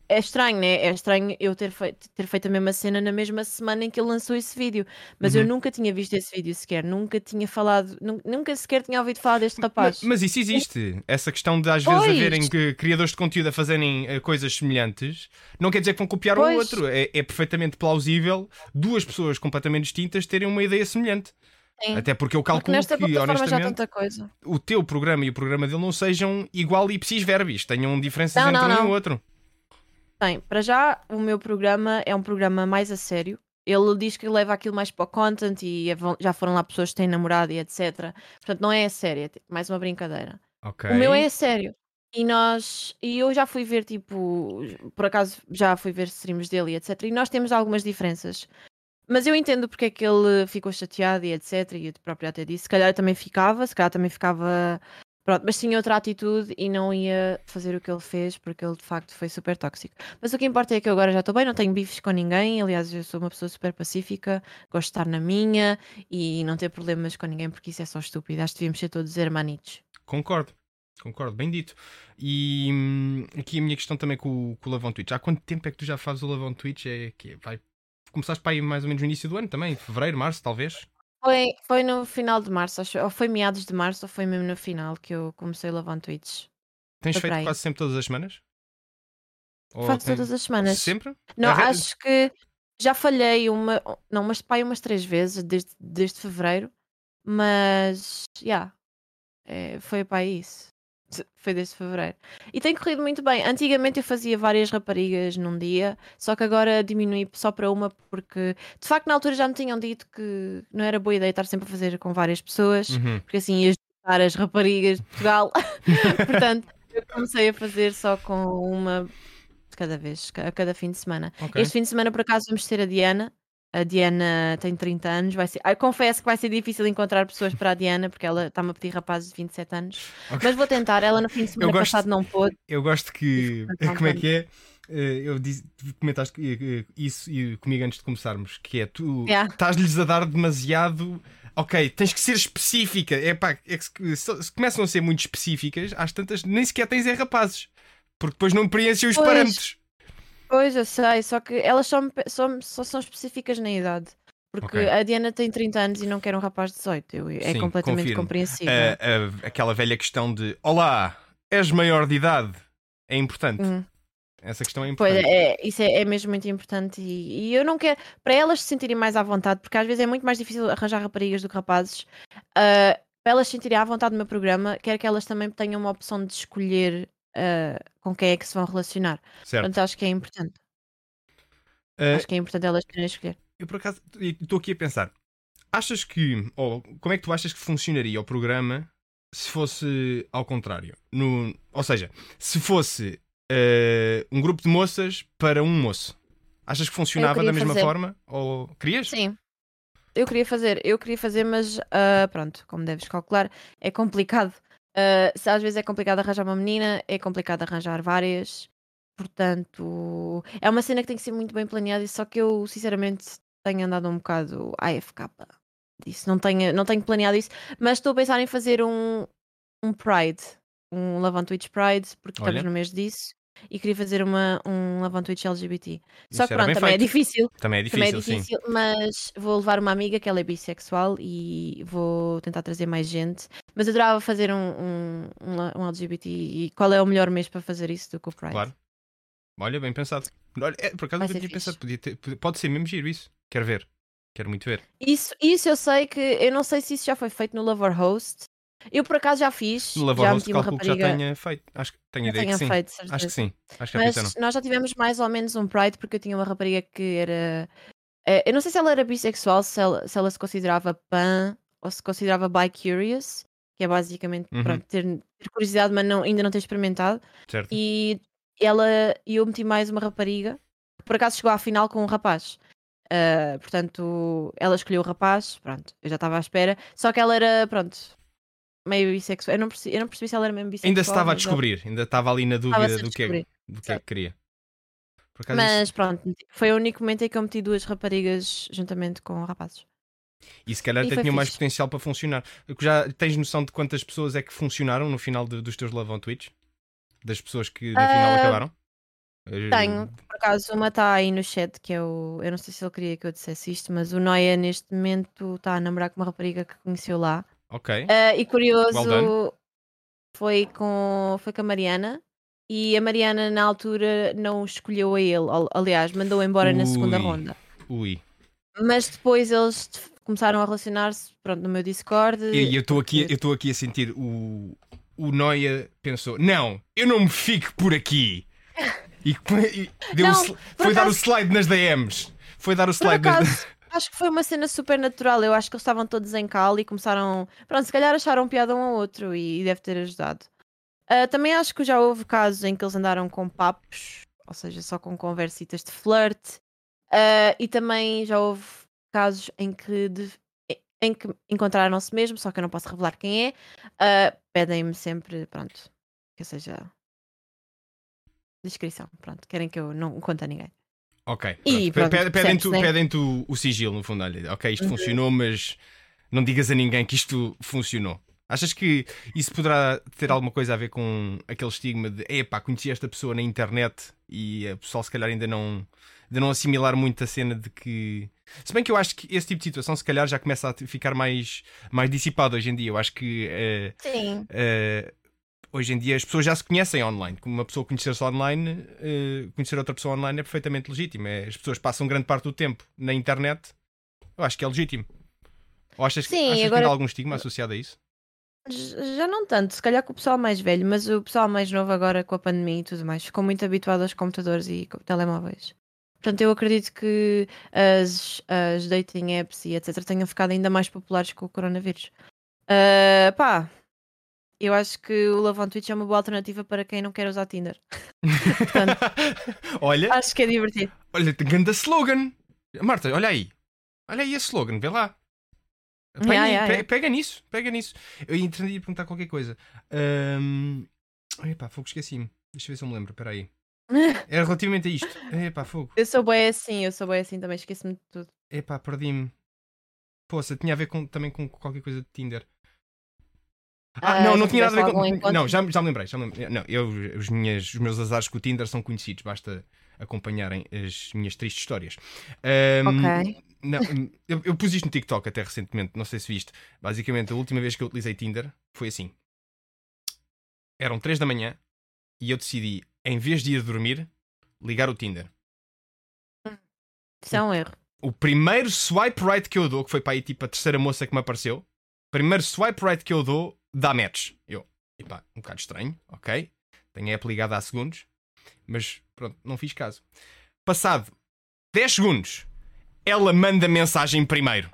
é estranho, né? É estranho eu ter feito, ter feito a mesma cena na mesma semana em que ele lançou esse vídeo. Mas eu Uhum. nunca tinha visto esse vídeo sequer, nunca tinha falado, nun- nunca sequer tinha ouvido falar deste Mas, rapaz. mas isso existe. Essa questão de às vezes Pois. haverem que- criadores de conteúdo a fazerem eh, coisas semelhantes não quer dizer que vão copiar o Pois. outro. É, é perfeitamente plausível duas pessoas completamente distintas terem uma ideia semelhante. Sim. Até porque eu Porque calculo nesta que, honestamente, tanta coisa. o teu programa e o programa dele não sejam igual ipsis verbis, tenham diferenças Não, entre não, um e não. o outro. Bem, para já o meu programa é um programa mais a sério. Ele diz que leva aquilo mais para o content e é- já foram lá pessoas que têm namorado e etc. Portanto, não é a sério, é tipo mais uma brincadeira. Ok. O meu é a sério. E nós, e eu já fui ver, tipo, por acaso já fui ver streams dele e etc. E nós temos algumas diferenças. Mas eu entendo porque é que ele ficou chateado e etc. E eu próprio até disse, se calhar eu também ficava, se calhar também ficava. Pronto, mas tinha outra atitude e não ia fazer o que ele fez porque ele de facto foi super tóxico. Mas o que importa é que eu agora já estou bem, não tenho bifes com ninguém. Aliás, eu sou uma pessoa super pacífica, gosto de estar na minha e não ter problemas com ninguém porque isso é só estúpido. Acho que devíamos ser todos hermanitos. Concordo, concordo, bem dito. E hum, aqui a minha questão também com, com o Lavão Twitch. Há quanto tempo é que tu já fazes o Lavão Twitch? É que vai. Começaste para aí mais ou menos no início do ano também, fevereiro, março, talvez? Foi, foi no final de março, acho, ou foi meados de março, ou foi mesmo no final que eu comecei a lavar Twitch. Tens Foi feito para aí. quase sempre todas as semanas? Ou Faço tens- todas as semanas. Sempre? Não, re- acho que já falhei uma, não, mas pai umas três vezes desde, desde fevereiro, mas já, é, foi para isso. Foi desde fevereiro. E tem corrido muito bem. Antigamente eu fazia várias raparigas num dia, só que agora diminui só para uma, porque de facto na altura já me tinham dito que não era boa ideia estar sempre a fazer com várias pessoas. Uhum. porque assim ia juntar as raparigas de Portugal. [laughs] [laughs] Portanto, eu comecei a fazer só com uma de cada vez, a cada fim de semana. Ok. Este fim de semana, por acaso, vamos ter a Diana. A Diana tem 30 anos. Vai ser... ah, confesso que vai ser difícil encontrar pessoas para a Diana, porque ela está-me a pedir rapazes de 27 anos. Ok. Mas vou tentar. Ela no fim de semana gosto- passado não pôde. Eu gosto que. Como é que é? Eh, Eu disse, comentaste que isso comigo antes de começarmos, que é tu Yeah. estás-lhes a dar demasiado. Ok, tens que ser específica. É pá, é que se começam a ser muito específicas, às tantas nem sequer tens é rapazes. Porque depois não preenchem os Pois. parâmetros. Pois, eu sei, só que elas só, só, só são específicas na idade. Porque Ok. a Diana tem 30 anos e não quer um rapaz de 18. Eu- é Sim, completamente confirmo. compreensível. A- a- aquela velha questão de Olá, és maior de idade. É importante. Hum. Essa questão é Pois importante. é, isso é, é mesmo muito importante e, e eu não quero para elas se sentirem mais à vontade, porque às vezes é muito mais difícil arranjar raparigas do que rapazes. ah, para elas se sentirem à vontade no meu programa, quero que elas também tenham uma opção de escolher ah, com quem é que se vão relacionar. certo. Portanto, acho que é importante. Eh, Acho que é importante elas poderem escolher. Eu por acaso estou aqui a pensar. Achas que, ou como é que tu achas que funcionaria o programa se fosse ao contrário? No, ou seja, se fosse eh, um grupo de moças para um moço. Achas que funcionava da mesma fazer. forma? Ou querias? Sim. Eu queria fazer, eu queria fazer, mas ah, pronto, como deves calcular, é complicado. Ah, se às vezes é complicado arranjar uma menina, é complicado arranjar várias. Portanto, é uma cena que tem que ser muito bem planeada, só que eu, sinceramente, tenho andado um bocado AFK disso. Não tenho, não tenho planeado isso, mas estou a pensar em fazer um, um Pride, um Twitch Pride, porque Olha. estamos no mês disso, e queria fazer uma, um Love Twitch LGBT. Isso Só que pronto, também é feito. difícil. Também é Também difícil, é difícil, mas vou levar uma amiga que ela é bissexual e vou tentar trazer mais gente. Mas eu adorava fazer um, um, um, LGBT e qual é o melhor mês para fazer isso do que o. Pride? Claro. Olha, bem pensado. Olha, é, por acaso ser tinha fixe. pensado. Podia ter- pode ser mesmo giro isso. Quero ver. Quero muito ver. Isso, isso eu sei que eu não sei se isso já foi feito no Lover Host. Eu por acaso já fiz, Lavar já meti uma que já rapariga. tenha feito. Acho que tenho ideia que sim. feito, Acho que sim. Acho que já Mas fizeram. nós já tivemos mais ou menos um Pride porque eu tinha uma rapariga que era. eh, Eu não sei se ela era bissexual, se ela se, ela se considerava pan ou se considerava bi-curious, que é basicamente Uhum. pronto, ter, ter curiosidade, mas não, ainda não ter experimentado. Certo. E ela e eu meti mais uma rapariga, que por acaso chegou à final com um rapaz. Ah, portanto, ela escolheu o rapaz, pronto, eu já estava à espera. Só que ela era, pronto, meio bissexual. Eu não percebi, eu não percebi se ela era mesmo bissexual. Ainda se estava a ela descobrir. Ainda estava ali na dúvida do que, é, do que é que queria. Acaso, isso- Mas pronto, foi o único momento em que eu meti duas raparigas juntamente com rapazes. E se calhar E até foi tinha mais potencial para funcionar. Já tens noção de quantas pessoas é que funcionaram no final de- dos teus Love on Twitch? Das pessoas que no final Ah, acabaram? Tenho, por acaso, uma está aí no chat que eu, eu não sei se ele queria que eu dissesse isto, mas o Noia neste momento está a namorar com uma rapariga que conheceu lá. Ok. Ah, e curioso, Well foi, com, foi com a Mariana. E a Mariana, na altura, não escolheu a ele. Al- Aliás, mandou embora na segunda Ui. ronda. Ui. Mas depois eles começaram a relacionar-se, pronto, no meu Discord. E eu estou aqui, eu estou aqui a sentir o, o Noia pensou: não, eu não me fico por aqui. [laughs] E, [laughs] e deu Não, o foi dar o acaso- slide nas DMs. Foi dar o Por slide nas acaso, acho que foi uma cena super natural. Eu acho que eles estavam todos em cal e começaram. Pronto, se calhar acharam piada um ao outro e, deve ter ajudado. Ah, também acho que já houve casos em que eles andaram com papos, ou seja, só com conversitas de flirt. Ah, e também já houve casos em que, de- em que encontraram-se mesmo, só que eu não posso revelar quem é. Ah, Pedem-me sempre, pronto, que seja. Descrição, pronto, querem que eu não conte a ninguém. Ok. E pronto. pronto, Pe- Pedem-te né? pedem-te o, sigilo, no fundo. Olha, ok, isto Uhum. funcionou, mas não digas a ninguém que isto funcionou. Achas que isso poderá ter alguma coisa a ver com aquele estigma de epá, conheci esta pessoa na internet e o pessoal se calhar ainda não, ainda não assimilar muito a cena de que. Se bem que eu acho que esse tipo de situação se calhar já começa a ficar mais, mais dissipado hoje em dia. Eu acho que eh, Sim. eh, hoje em dia as pessoas já se conhecem online. Como uma pessoa conhecer-se online, eh, conhecer outra pessoa online é perfeitamente legítimo. É, as pessoas passam grande parte do tempo na internet. Eu acho que é legítimo. Ou achas, que- Sim, achas que agora- ainda há algum estigma associado a isso? Já não tanto, se calhar com o pessoal mais velho, mas o pessoal mais novo agora com a pandemia e tudo mais ficou muito habituado aos computadores e telemóveis. Portanto, eu acredito que as, as dating apps e etc. tenham ficado ainda mais populares com o coronavírus. Ah, pá, eu acho que o Love on Twitch é uma boa alternativa para quem não quer usar Tinder. [laughs] Portanto, olha, acho que é divertido. olha, tem grande slogan. Marta, olha aí. Olha aí esse slogan, vê lá. Apanha Yeah, yeah, pe- yeah. Pega nisso, pega nisso. Eu e ia perguntar qualquer coisa. Ahm, Epá, fogo, esqueci-me. Deixa eu ver se eu me lembro, espera aí. Era [laughs] relativamente a isto. Epá, fogo. Eu sou bem assim, eu sou bem assim também, esqueço-me de tudo. Epá, perdi-me. Poça, tinha a ver com- também com qualquer coisa de Tinder. Ah, Ah, não, já não tinha nada a ver com. encontro? Não, já, já me lembrei, já me lembrei. Não, eu, os, minhas, os meus azares com o Tinder são conhecidos, basta acompanharem as minhas tristes histórias. Ahm, Ok. não, hum, eu, eu pus isto no TikTok até recentemente, não sei se viste. Basicamente, a última vez que eu utilizei Tinder foi assim. Eram 3 da manhã e eu decidi, em vez de ir dormir, ligar o Tinder. Isso é um erro. O primeiro swipe right que eu dou, que foi para aí tipo a terceira moça que me apareceu, primeiro swipe right que eu dou, dá match. Eu, epá, um bocado estranho, ok. Tenho a app ligada há segundos, mas pronto, não fiz caso. Passado 10 segundos, ela manda mensagem primeiro.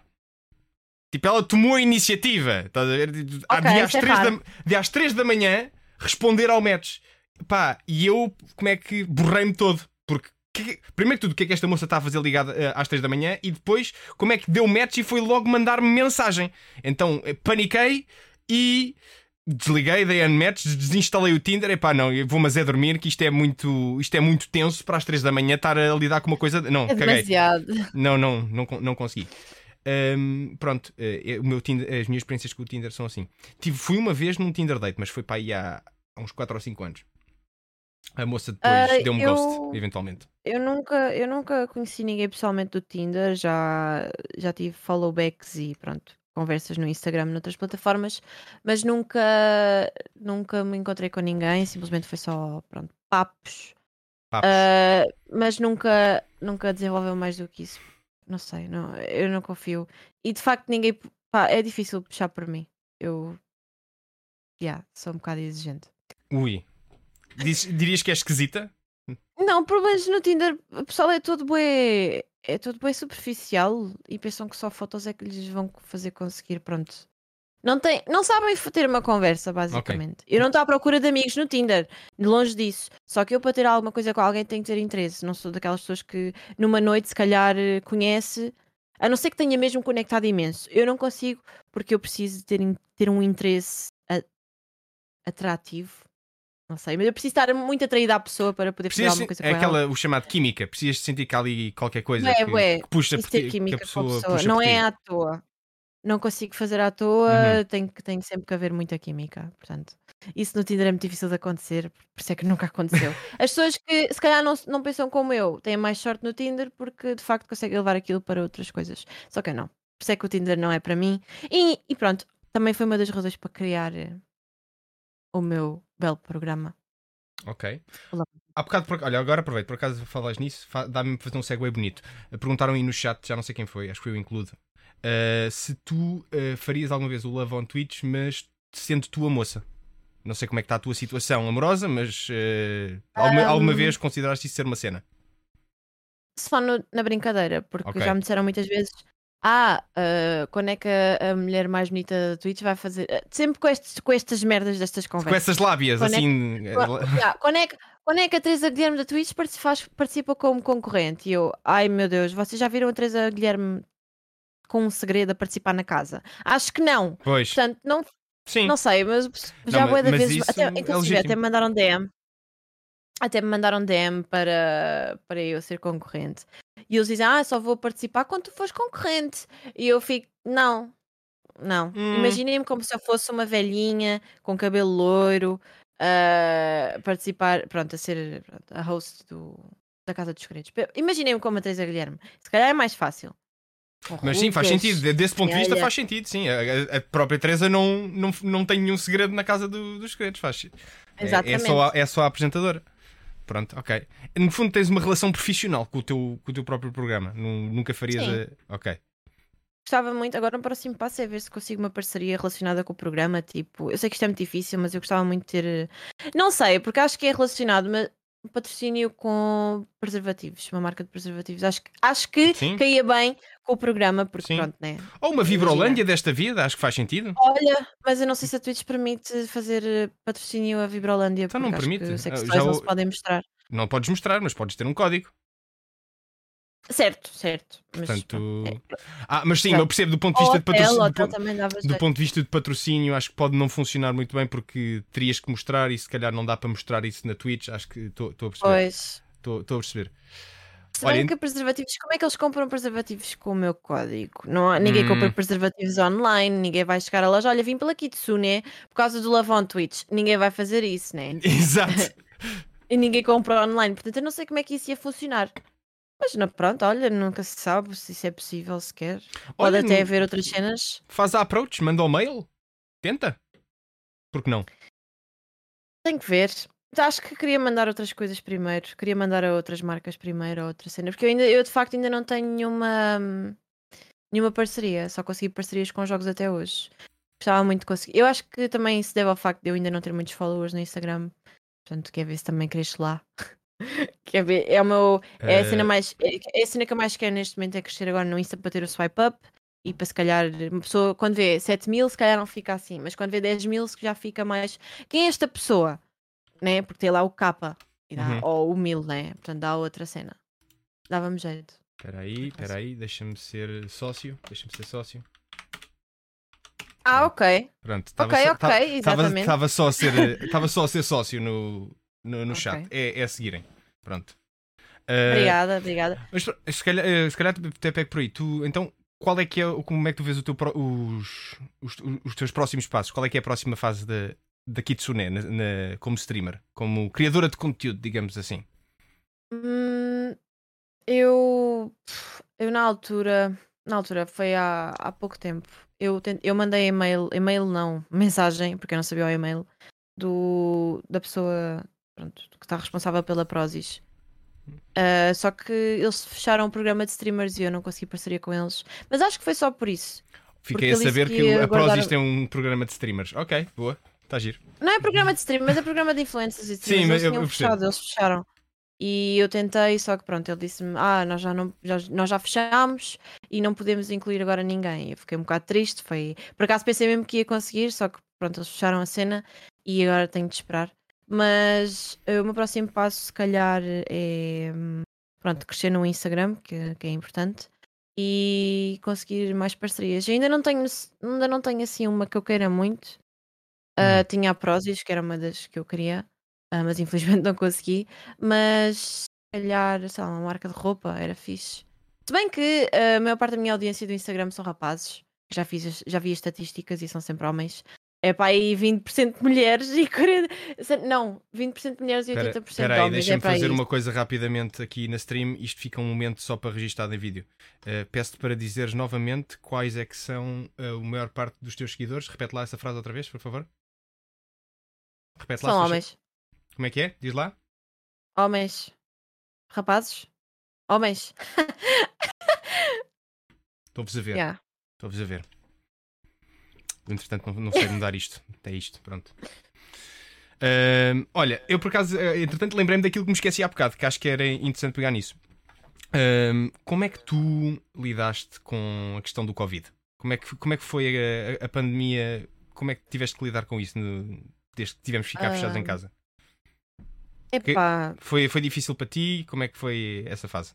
Tipo, ela tomou a iniciativa. Estás a ver? De, Ok, de às é 3 raro. da, de às 3 da manhã responder ao match. Pá, e eu, como é que borrei-me todo? Porque, que- primeiro de tudo, o que é que esta moça está a fazer ligada eh, às 3 da manhã? E depois, como é que deu match e foi logo mandar-me mensagem? Então, eh, paniquei e desliguei, dei unmatch, desinstalei o Tinder. Epá, não, eu vou mas é dormir, que isto é muito, isto é muito tenso para às 3 da manhã estar a lidar com uma coisa. Não, É caguei. demasiado. Não, não, não, con- não consegui. Ahm, pronto, eh, o meu Tinder- as minhas experiências com o Tinder são assim. Tive, fui uma vez num Tinder date, mas foi para aí há, há uns 4 ou 5 anos. A moça depois Ah, deu-me eu- ghost, eventualmente. Eu nunca, eu nunca conheci ninguém pessoalmente do Tinder, já, já tive followbacks e pronto, conversas no Instagram, noutras plataformas, mas nunca, nunca me encontrei com ninguém, simplesmente foi só, pronto, papos, Papos. Ah, mas nunca, nunca desenvolveu mais do que isso. Não sei, não, eu não confio. E de facto ninguém, pá, é difícil puxar por mim. Eu, yeah, sou um bocado exigente. Ui. Diz- dirias que é esquisita? Não, pelo menos no Tinder o pessoal é todo bué, é todo bué superficial e pensam que só fotos é que lhes vão fazer conseguir, pronto. Não, tem, não sabem ter uma conversa, basicamente. Eu não estou à procura de amigos no Tinder, longe disso. Só que eu para ter alguma coisa com alguém tenho que ter interesse. Não sou daquelas pessoas que numa noite se calhar eh, conhece, a não ser que tenha mesmo conectado imenso. Eu não consigo porque eu preciso ter, ter um interesse atrativo. Não sei, mas eu preciso estar muito atraída à pessoa para poder fazer alguma coisa é com ela. aquela, o chamado química. Precisas de sentir que há ali qualquer coisa Bué, que, que puxa por ter química que a com a pessoa, pessoa. Não é à toa. Não consigo fazer à toa, Uhum. tem, que, tem sempre que haver muita química. Portanto, isso no Tinder é muito difícil de acontecer, por isso é que nunca aconteceu. [laughs] As pessoas que se calhar não, não pensam como eu têm mais sorte no Tinder porque de facto conseguem levar aquilo para outras coisas. Só que eu não. Por isso é que o Tinder não é para mim. E, e pronto, também foi uma das razões para criar eh, o meu belo programa. Ok. Olá. há bocado, por- olha, agora aproveito, por acaso falas nisso, fa- dá-me para fazer um segue bonito. Uh, Perguntaram aí no chat, já não sei quem foi, acho que foi o Include, uh, se tu uh, farias alguma vez o Love on Twitch, mas sendo tu a moça. Não sei como é que está a tua situação amorosa, mas uh, alguma, Um, alguma vez consideraste isso ser uma cena? Só no- na brincadeira, porque Ok. já me disseram muitas vezes. Ah, ah, quando é que a, a mulher mais bonita da Twitch vai fazer. ah, Sempre com, estes, com estas merdas destas Com conversas. essas lábias, Quando é que- assim. uh, Qua- já, [laughs] quando, é que, quando é que a Teresa Guilherme da Twitch partici- faz- participa como concorrente? E eu, ai meu Deus, vocês já viram a Teresa Guilherme com um segredo a participar na casa? Acho que não. Pois, Portanto, não, sim. não sei, mas já de mas vezes. isso Até, é inclusive, legítimo. até me mandaram DM. Até me mandaram DM para, para eu ser concorrente. E eles dizem, ah, só vou participar quando tu fores concorrente. E eu fico, não, não. Hum. Imaginem-me como se eu fosse uma velhinha com cabelo loiro a participar, pronto, a ser a host do, da Casa dos Segredos. Imaginem-me como a Teresa Guilherme. Se calhar é mais fácil. Mas sim, faz sentido. De- Desse ponto de vista, faz sentido, sim. A, a- própria Teresa não, não, não tem nenhum segredo na casa do- dos segredos. Faz. É- É, Exatamente. só, a- é só a apresentadora. Pronto, ok. No fundo, tens uma relação profissional com o teu, com o teu próprio programa. Nu- Nunca farias. Sim. A... Ok. Gostava muito, agora o próximo passo é ver se consigo uma parceria relacionada com o programa. Tipo, eu sei que isto é muito difícil, mas eu gostava muito de ter. Não sei, porque acho que é relacionado, mas um patrocínio com preservativos, uma marca de preservativos. Acho que, acho que Sim. caía bem com o programa, porque Sim. pronto, né? Ou uma Vibrolândia desta vida, acho que faz sentido. Olha, mas eu não sei se a Twitch permite fazer eh, patrocínio a Vibrolândia. Então não acho que permite. sextoys Ah, já não se podem mostrar. Não podes mostrar, mas podes ter um código. Certo, certo. Mas, Portanto. é. Ah, mas sim, Exato. eu percebo do ponto de vista de hotel, patrocínio. hotel Do, dava do ponto de vista de patrocínio, acho que pode não funcionar muito bem porque terias que mostrar e se calhar não dá para mostrar isso na Twitch. Acho que estou a perceber. Pois. Estou a perceber. Se Olha, bem ent- que preservativos, como é que eles compram preservativos com o meu código? Não, ninguém Hum. compra preservativos online, ninguém vai chegar à loja. Olha, vim pela Kitsune por causa do Love on Twitch. Ninguém vai fazer isso, né? [laughs] Exato. [laughs] E ninguém compra online, portanto eu não sei como é que isso ia funcionar. Mas não, pronto, olha, nunca se sabe se isso é possível sequer. Pode Olha, até haver outras cenas. Faz a approach, manda o mail. Tenta. Por que não? Tenho que ver. Acho que queria mandar outras coisas primeiro. Queria mandar a outras marcas primeiro, a outra cena. Porque eu, ainda, eu de facto ainda não tenho nenhuma, hum, nenhuma parceria. Só consegui parcerias com jogos até hoje. Gostava muito de conseguir. Eu acho que também se deve ao facto de eu ainda não ter muitos followers no Instagram. Portanto, quer ver se também cresce lá. [laughs] [laughs] quer ver? É, o meu, é, a cena Eh, mais, é, é a cena que eu mais quero neste momento é crescer agora no Insta para ter o swipe up. E para se calhar, uma pessoa quando vê 7 mil, se calhar não fica assim. Mas quando vê 10 mil, já fica mais. Quem é esta pessoa? Né? Porque tem lá o capa. Uhum. Ou o mil, né? Portanto, dá outra cena. Dava-me jeito. Espera aí, espera aí, deixa-me ser sócio. Deixa-me ser sócio. Ah, ok. Pronto, estava Ok, só, ok, ta- exatamente. Estava só a ser, estava só a ser sócio no, no, no Ok. chat. É, é a seguirem. Pronto. Eh, Obrigada, obrigada. Mas se calhar, eh, se calhar até pego por aí. Tu, então, qual é que é, como é que tu vês o teu, os, os, os teus próximos passos? Qual é que é a próxima fase da, da Kitsune na- na- como streamer? Como criadora de conteúdo, digamos assim? Hum, eu, eu na altura, na altura foi há, há pouco tempo. Eu, tent- eu mandei e-mail, e-mail não, [laughs] mensagem, porque eu não sabia o e-mail, do, da pessoa pronto, que está responsável pela Prozis. Ah, só que eles fecharam o programa de streamers e eu não consegui parceria com eles. Mas acho que foi só por isso. Fiquei a saber que que, a guardar- Prozis tem um programa de streamers. Ok, boa. Está giro. Não é programa de stream, mas é programa de influencers e streamers. mas eles eu- eu fechado, eles fecharam. E eu tentei, só que pronto, ele disse-me: Ah, nós já, não, já, nós já fechámos e não podemos incluir agora ninguém. Eu fiquei um bocado triste. Foi... Por acaso pensei mesmo que ia conseguir, só que pronto, eles fecharam a cena e agora tenho de esperar. Mas eh, o meu próximo passo, se calhar, é pronto, crescer no Instagram, que, que é importante, e conseguir mais parcerias. Eu ainda não tenho, ainda não tenho assim uma que eu queira muito. Hum. tinha a Prozis, que era uma das que eu queria, ah, mas infelizmente [laughs] não consegui. Mas se calhar, sei lá, uma marca de roupa era fixe. Se bem que ah, a maior parte da minha audiência do Instagram são rapazes, já, fiz, já vi as estatísticas e são sempre homens. É para aí 20% de mulheres e 40%. se- Não, 20% de mulheres e 80% Espera de aí, homens. deixa-me é fazer uma coisa rapidamente aqui na stream. Isto fica um momento só para registrar em vídeo. Eh, Peço-te para dizeres novamente quais é que são eh, a maior parte dos teus seguidores. Repete lá essa frase outra vez, por favor. Repete lá. São se faz- homens. Como é que é? Diz lá. Homens. Rapazes. Homens. [laughs] Estou-vos a ver. Yeah. Estou-vos a ver. Entretanto, não, não sei mudar isto. É isto, pronto. Ahm, olha, eu por acaso, eh, entretanto, lembrei-me daquilo que me esqueci há bocado, que acho que era interessante pegar nisso. Ahm, como é que tu lidaste com a questão do Covid? Como é que, como é que foi a, a- pandemia? Como é que tiveste que lidar com isso no- desde que tivemos que ficar fechados em casa? Epá, Foi, foi difícil para ti? Como é que foi essa fase?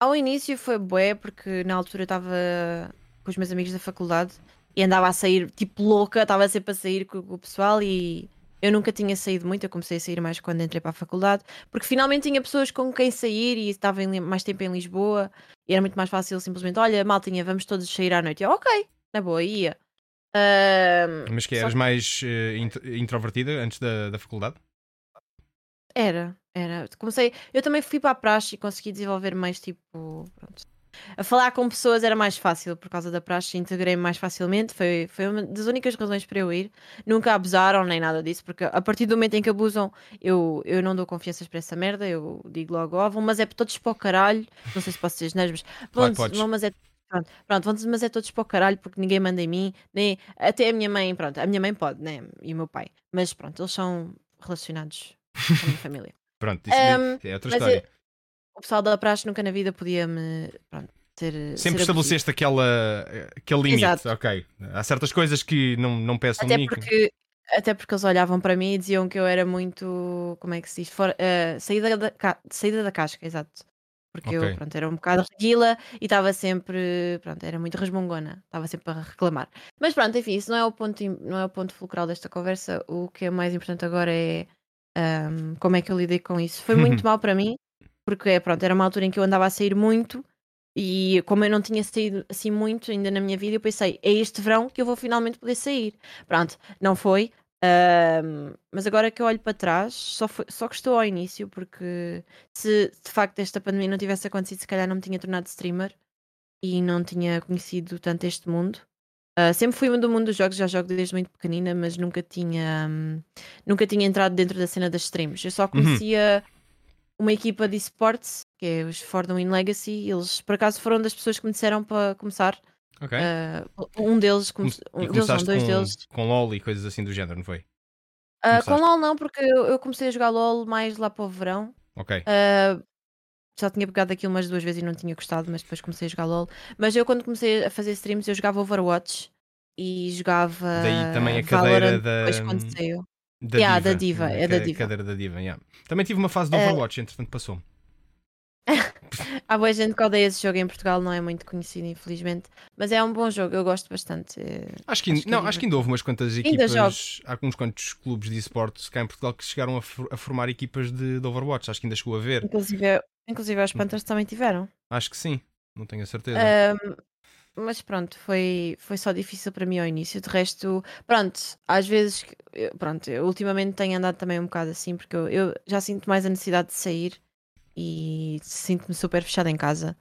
ao início foi bué, porque na altura eu estava com os meus amigos da faculdade e andava a sair tipo louca, estava sempre a sair com, com o pessoal e eu nunca tinha saído muito, eu comecei a sair mais quando entrei para a faculdade, porque finalmente tinha pessoas com quem sair e estava em mais tempo em Lisboa e era muito mais fácil simplesmente, olha, maltinha, vamos todos sair à noite. Eu, ok, na boa, ia. Ahm, Mas que eras mais eh, int- introvertida antes da, da faculdade? Era, era. Comecei. Eu também fui para a praxe e consegui desenvolver mais tipo. Pronto. A falar com pessoas era mais fácil por causa da praxe, integrei-me mais facilmente. Foi, foi uma das únicas razões para eu ir. Nunca abusaram nem nada disso, porque a partir do momento em que abusam, eu, eu não dou confianças para essa merda. Eu digo logo, ó, vão, mas é todos para o caralho. Não sei se posso dizer geneiros, mas vão, mas é. Pronto, pronto, vão mas é todos para o caralho porque ninguém manda em mim, nem até a minha mãe, pronto, a minha mãe pode, né? E o meu pai, mas pronto, eles são relacionados com a minha [laughs] família. Pronto, isso Ahm, é outra história. O pessoal da praxe nunca na vida podia-me pronto, ser. Sempre estabeleceste aquela, aquele limite. Exato. Ok. Há certas coisas que não, não peçam Até porque, até porque eles olhavam para mim e diziam que eu era muito. Como é que se diz? Fora, eh, saída, da, ca- saída da casca, exato. Porque Ok. eu pronto, era um bocado reguila e estava sempre. Pronto, era muito resmungona. Estava sempre a reclamar. Mas pronto, enfim, isso não é o ponto, não é o ponto fulcral desta conversa. O que é mais importante agora é ahm, como é que eu lidei com isso. Foi muito [laughs] mal para mim, porque pronto, era uma altura em que eu andava a sair muito. E como eu não tinha saído assim muito ainda na minha vida, eu pensei, é este verão que eu vou finalmente poder sair. Pronto, não foi. ahm, mas agora que eu olho para trás, só, foi, só gostou ao início, porque se de facto esta pandemia não tivesse acontecido, se calhar não me tinha tornado streamer e não tinha conhecido tanto este mundo. Ah, sempre fui do mundo dos jogos, já jogo desde muito pequenina, mas nunca tinha, hum, nunca tinha entrado dentro da cena das streams. Eu só conhecia uma equipa de esportes, que é os Fordham in Legacy. Eles, por acaso, foram das pessoas que me disseram para começar. Ok. Ah, um deles, come- um deles não, dois com, deles. com LOL e coisas assim do género, não foi? Ah, com? LOL não, porque eu, eu comecei a jogar LOL mais lá para o verão. Ok. Ah, já tinha pegado aquilo umas duas vezes e não tinha gostado, mas depois comecei a jogar LOL. Mas eu, quando comecei a fazer streams, eu jogava Overwatch e jogava. Daí também a cadeira Valorant da- Depois quando saiu. Da Yeah, diva. da diva, A é da ca- diva. Cadeira da diva, yeah. Também tive uma fase de Eh, Overwatch, entretanto passou. [laughs] Há boa gente que odeia esse jogo em Portugal, não é muito conhecido, infelizmente. Mas é um bom jogo, eu gosto bastante. eh, Acho que, Acho que é não, acho que ainda houve umas quantas Ainda equipas. Há uns quantos clubes de esportes cá em Portugal que chegaram a, for- a formar equipas de, de Overwatch. Acho que ainda chegou a ver. Inclusive, inclusive as Panthers também tiveram. Acho que sim. Não tenho a certeza. Ahm, mas pronto, foi, foi só difícil para mim ao início. De resto, pronto, às vezes, pronto, eu ultimamente tenho andado também um bocado assim, porque eu, eu já sinto mais a necessidade de sair e sinto-me super fechada em casa.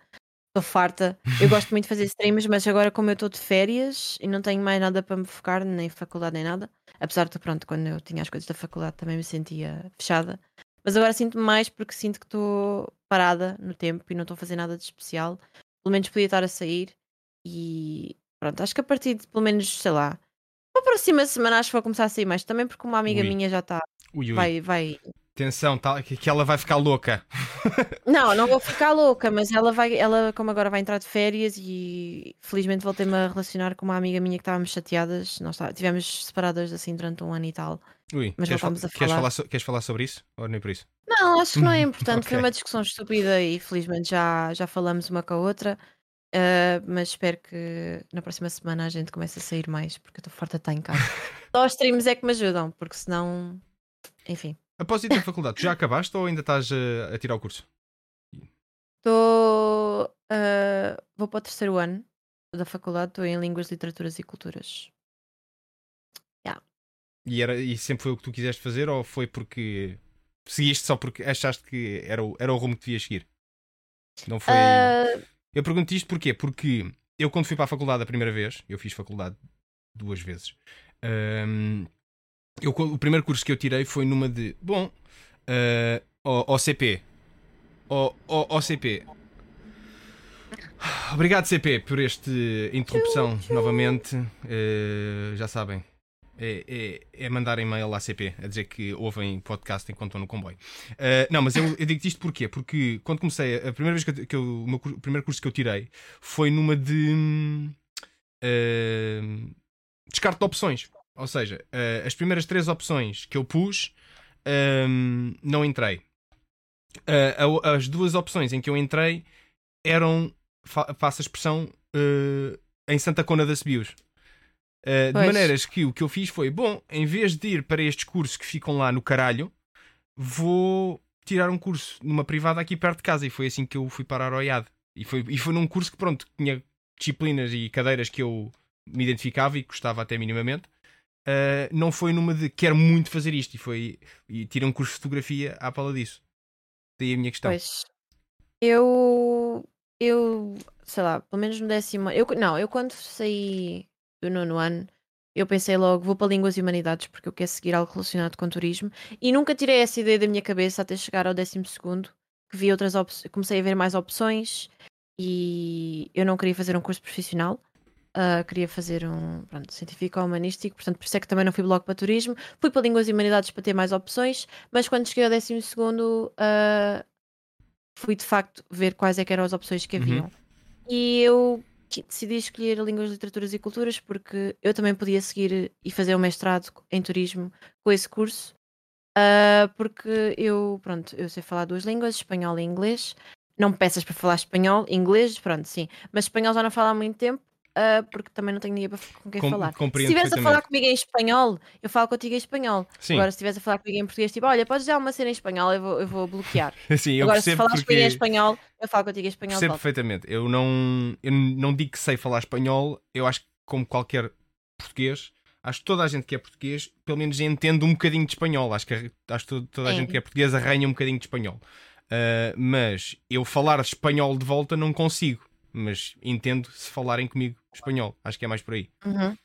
Estou farta. Eu gosto muito de fazer streams, mas agora, como eu estou de férias e não tenho mais nada para me focar, nem faculdade, nem nada, apesar de, pronto, quando eu tinha as coisas da faculdade também me sentia fechada. Mas agora sinto-me mais porque sinto que estou parada no tempo e não estou a fazer nada de especial. Pelo menos podia estar a sair e pronto, acho que a partir de pelo menos, sei lá, para a próxima semana acho que vou começar a sair mais. Também porque uma amiga Ui. minha já está, Ui, ui. vai, vai. Atenção, tá, que, ela vai ficar louca. Não, não vou [laughs] ficar louca, mas ela vai, ela como agora vai entrar de férias e felizmente voltei-me a relacionar com uma amiga minha que estávamos chateadas. Nós tá- tivemos separadas assim durante um ano e tal. Ui, Mas queres, voltámos fal- a queres falar. falar so- queres falar sobre isso? Ou nem por isso? Não, acho que não é [laughs] importante. Foi Ok. uma discussão estúpida e felizmente já, já falamos uma com a outra. Ah, mas espero que na próxima semana a gente comece a sair mais, porque eu estou farta de estar em casa. Só os streams é que me ajudam, porque senão. Enfim. Após ir da faculdade, tu já acabaste ou ainda estás a, a tirar o curso? Estou. ah, vou para o terceiro ano da faculdade, estou em Línguas, Literaturas e Culturas. E, era, e sempre foi o que tu quiseste fazer ou foi porque seguiste só porque achaste que era o, era o rumo que devias seguir? Não foi. Ah, Eu pergunto isto porquê? Porque eu, quando fui para a faculdade a primeira vez, eu fiz faculdade duas vezes. hum, eu, o primeiro curso que eu tirei foi numa de. Bom, ah, Ó CP. Ó CP. Obrigado, CP, por esta interrupção novamente. Uh, já sabem, é, é, é, mandar e-mail à CP a dizer que ouvem podcast enquanto estão no comboio. Uh, não, mas eu, eu digo isto porquê? Porque quando comecei, a primeira vez que eu, que eu o, meu, o primeiro curso que eu tirei foi numa de uh, descarte de opções. Ou seja, uh, as primeiras três opções que eu pus não entrei. as duas opções em que eu entrei eram, fa faço a expressão, em Santa Cona da Sebius. Uh, de maneiras que o que eu fiz foi: bom, em vez de ir para estes cursos que ficam lá no caralho, vou tirar um curso numa privada aqui perto de casa. E foi assim que eu fui parar ao IAD. E foi, e foi num curso que, pronto, tinha disciplinas e cadeiras que eu me identificava e gostava até minimamente. Uh, não foi numa de quero muito fazer isto. E foi e tirei um curso de fotografia à pala disso. Daí a minha questão. Pois. Eu. Eu. Sei lá, pelo menos no décimo. Eu, não, eu quando saí do nono ano, eu pensei logo, vou para Línguas e Humanidades porque eu quero seguir algo relacionado com turismo. E nunca tirei essa ideia da minha cabeça até chegar ao décimo segundo, que vi outras opções, comecei a ver mais opções e eu não queria fazer um curso profissional. Uh, queria fazer um pronto, científico ou humanístico, portanto, por isso é que também não fui logo para turismo. Fui para Línguas e Humanidades para ter mais opções, mas quando cheguei ao décimo segundo, uh, fui de facto ver quais é eram as opções que uhum. haviam. Uhum. E eu decidi escolher Línguas, Literaturas e Culturas porque eu também podia seguir e fazer o um mestrado em turismo com esse curso. Uh, porque eu, pronto, eu sei falar duas línguas, espanhol e inglês. Não me peças para falar espanhol, inglês, pronto, sim. Mas espanhol já não falo há muito tempo uh, porque também não tenho ninguém com quem Com, falar. Se estivesse a falar comigo em espanhol, eu falo contigo em espanhol. Sim. Agora, se estivesse a falar comigo em português, tipo, olha, podes dar uma cena em espanhol, eu vou, eu vou bloquear. [laughs] Sim, eu Agora, se falares porque... comigo em espanhol, eu falo contigo em espanhol. Percebo perfeitamente. Eu não, eu não digo que sei falar espanhol, eu acho que, como qualquer português, acho que toda a gente que é português, pelo menos entende um bocadinho de espanhol. Acho que, acho que toda a gente que é português arranha um bocadinho de espanhol. Uh, mas eu falar espanhol de volta não consigo mas entendo se falarem comigo espanhol. Acho que é mais por aí. Uhum.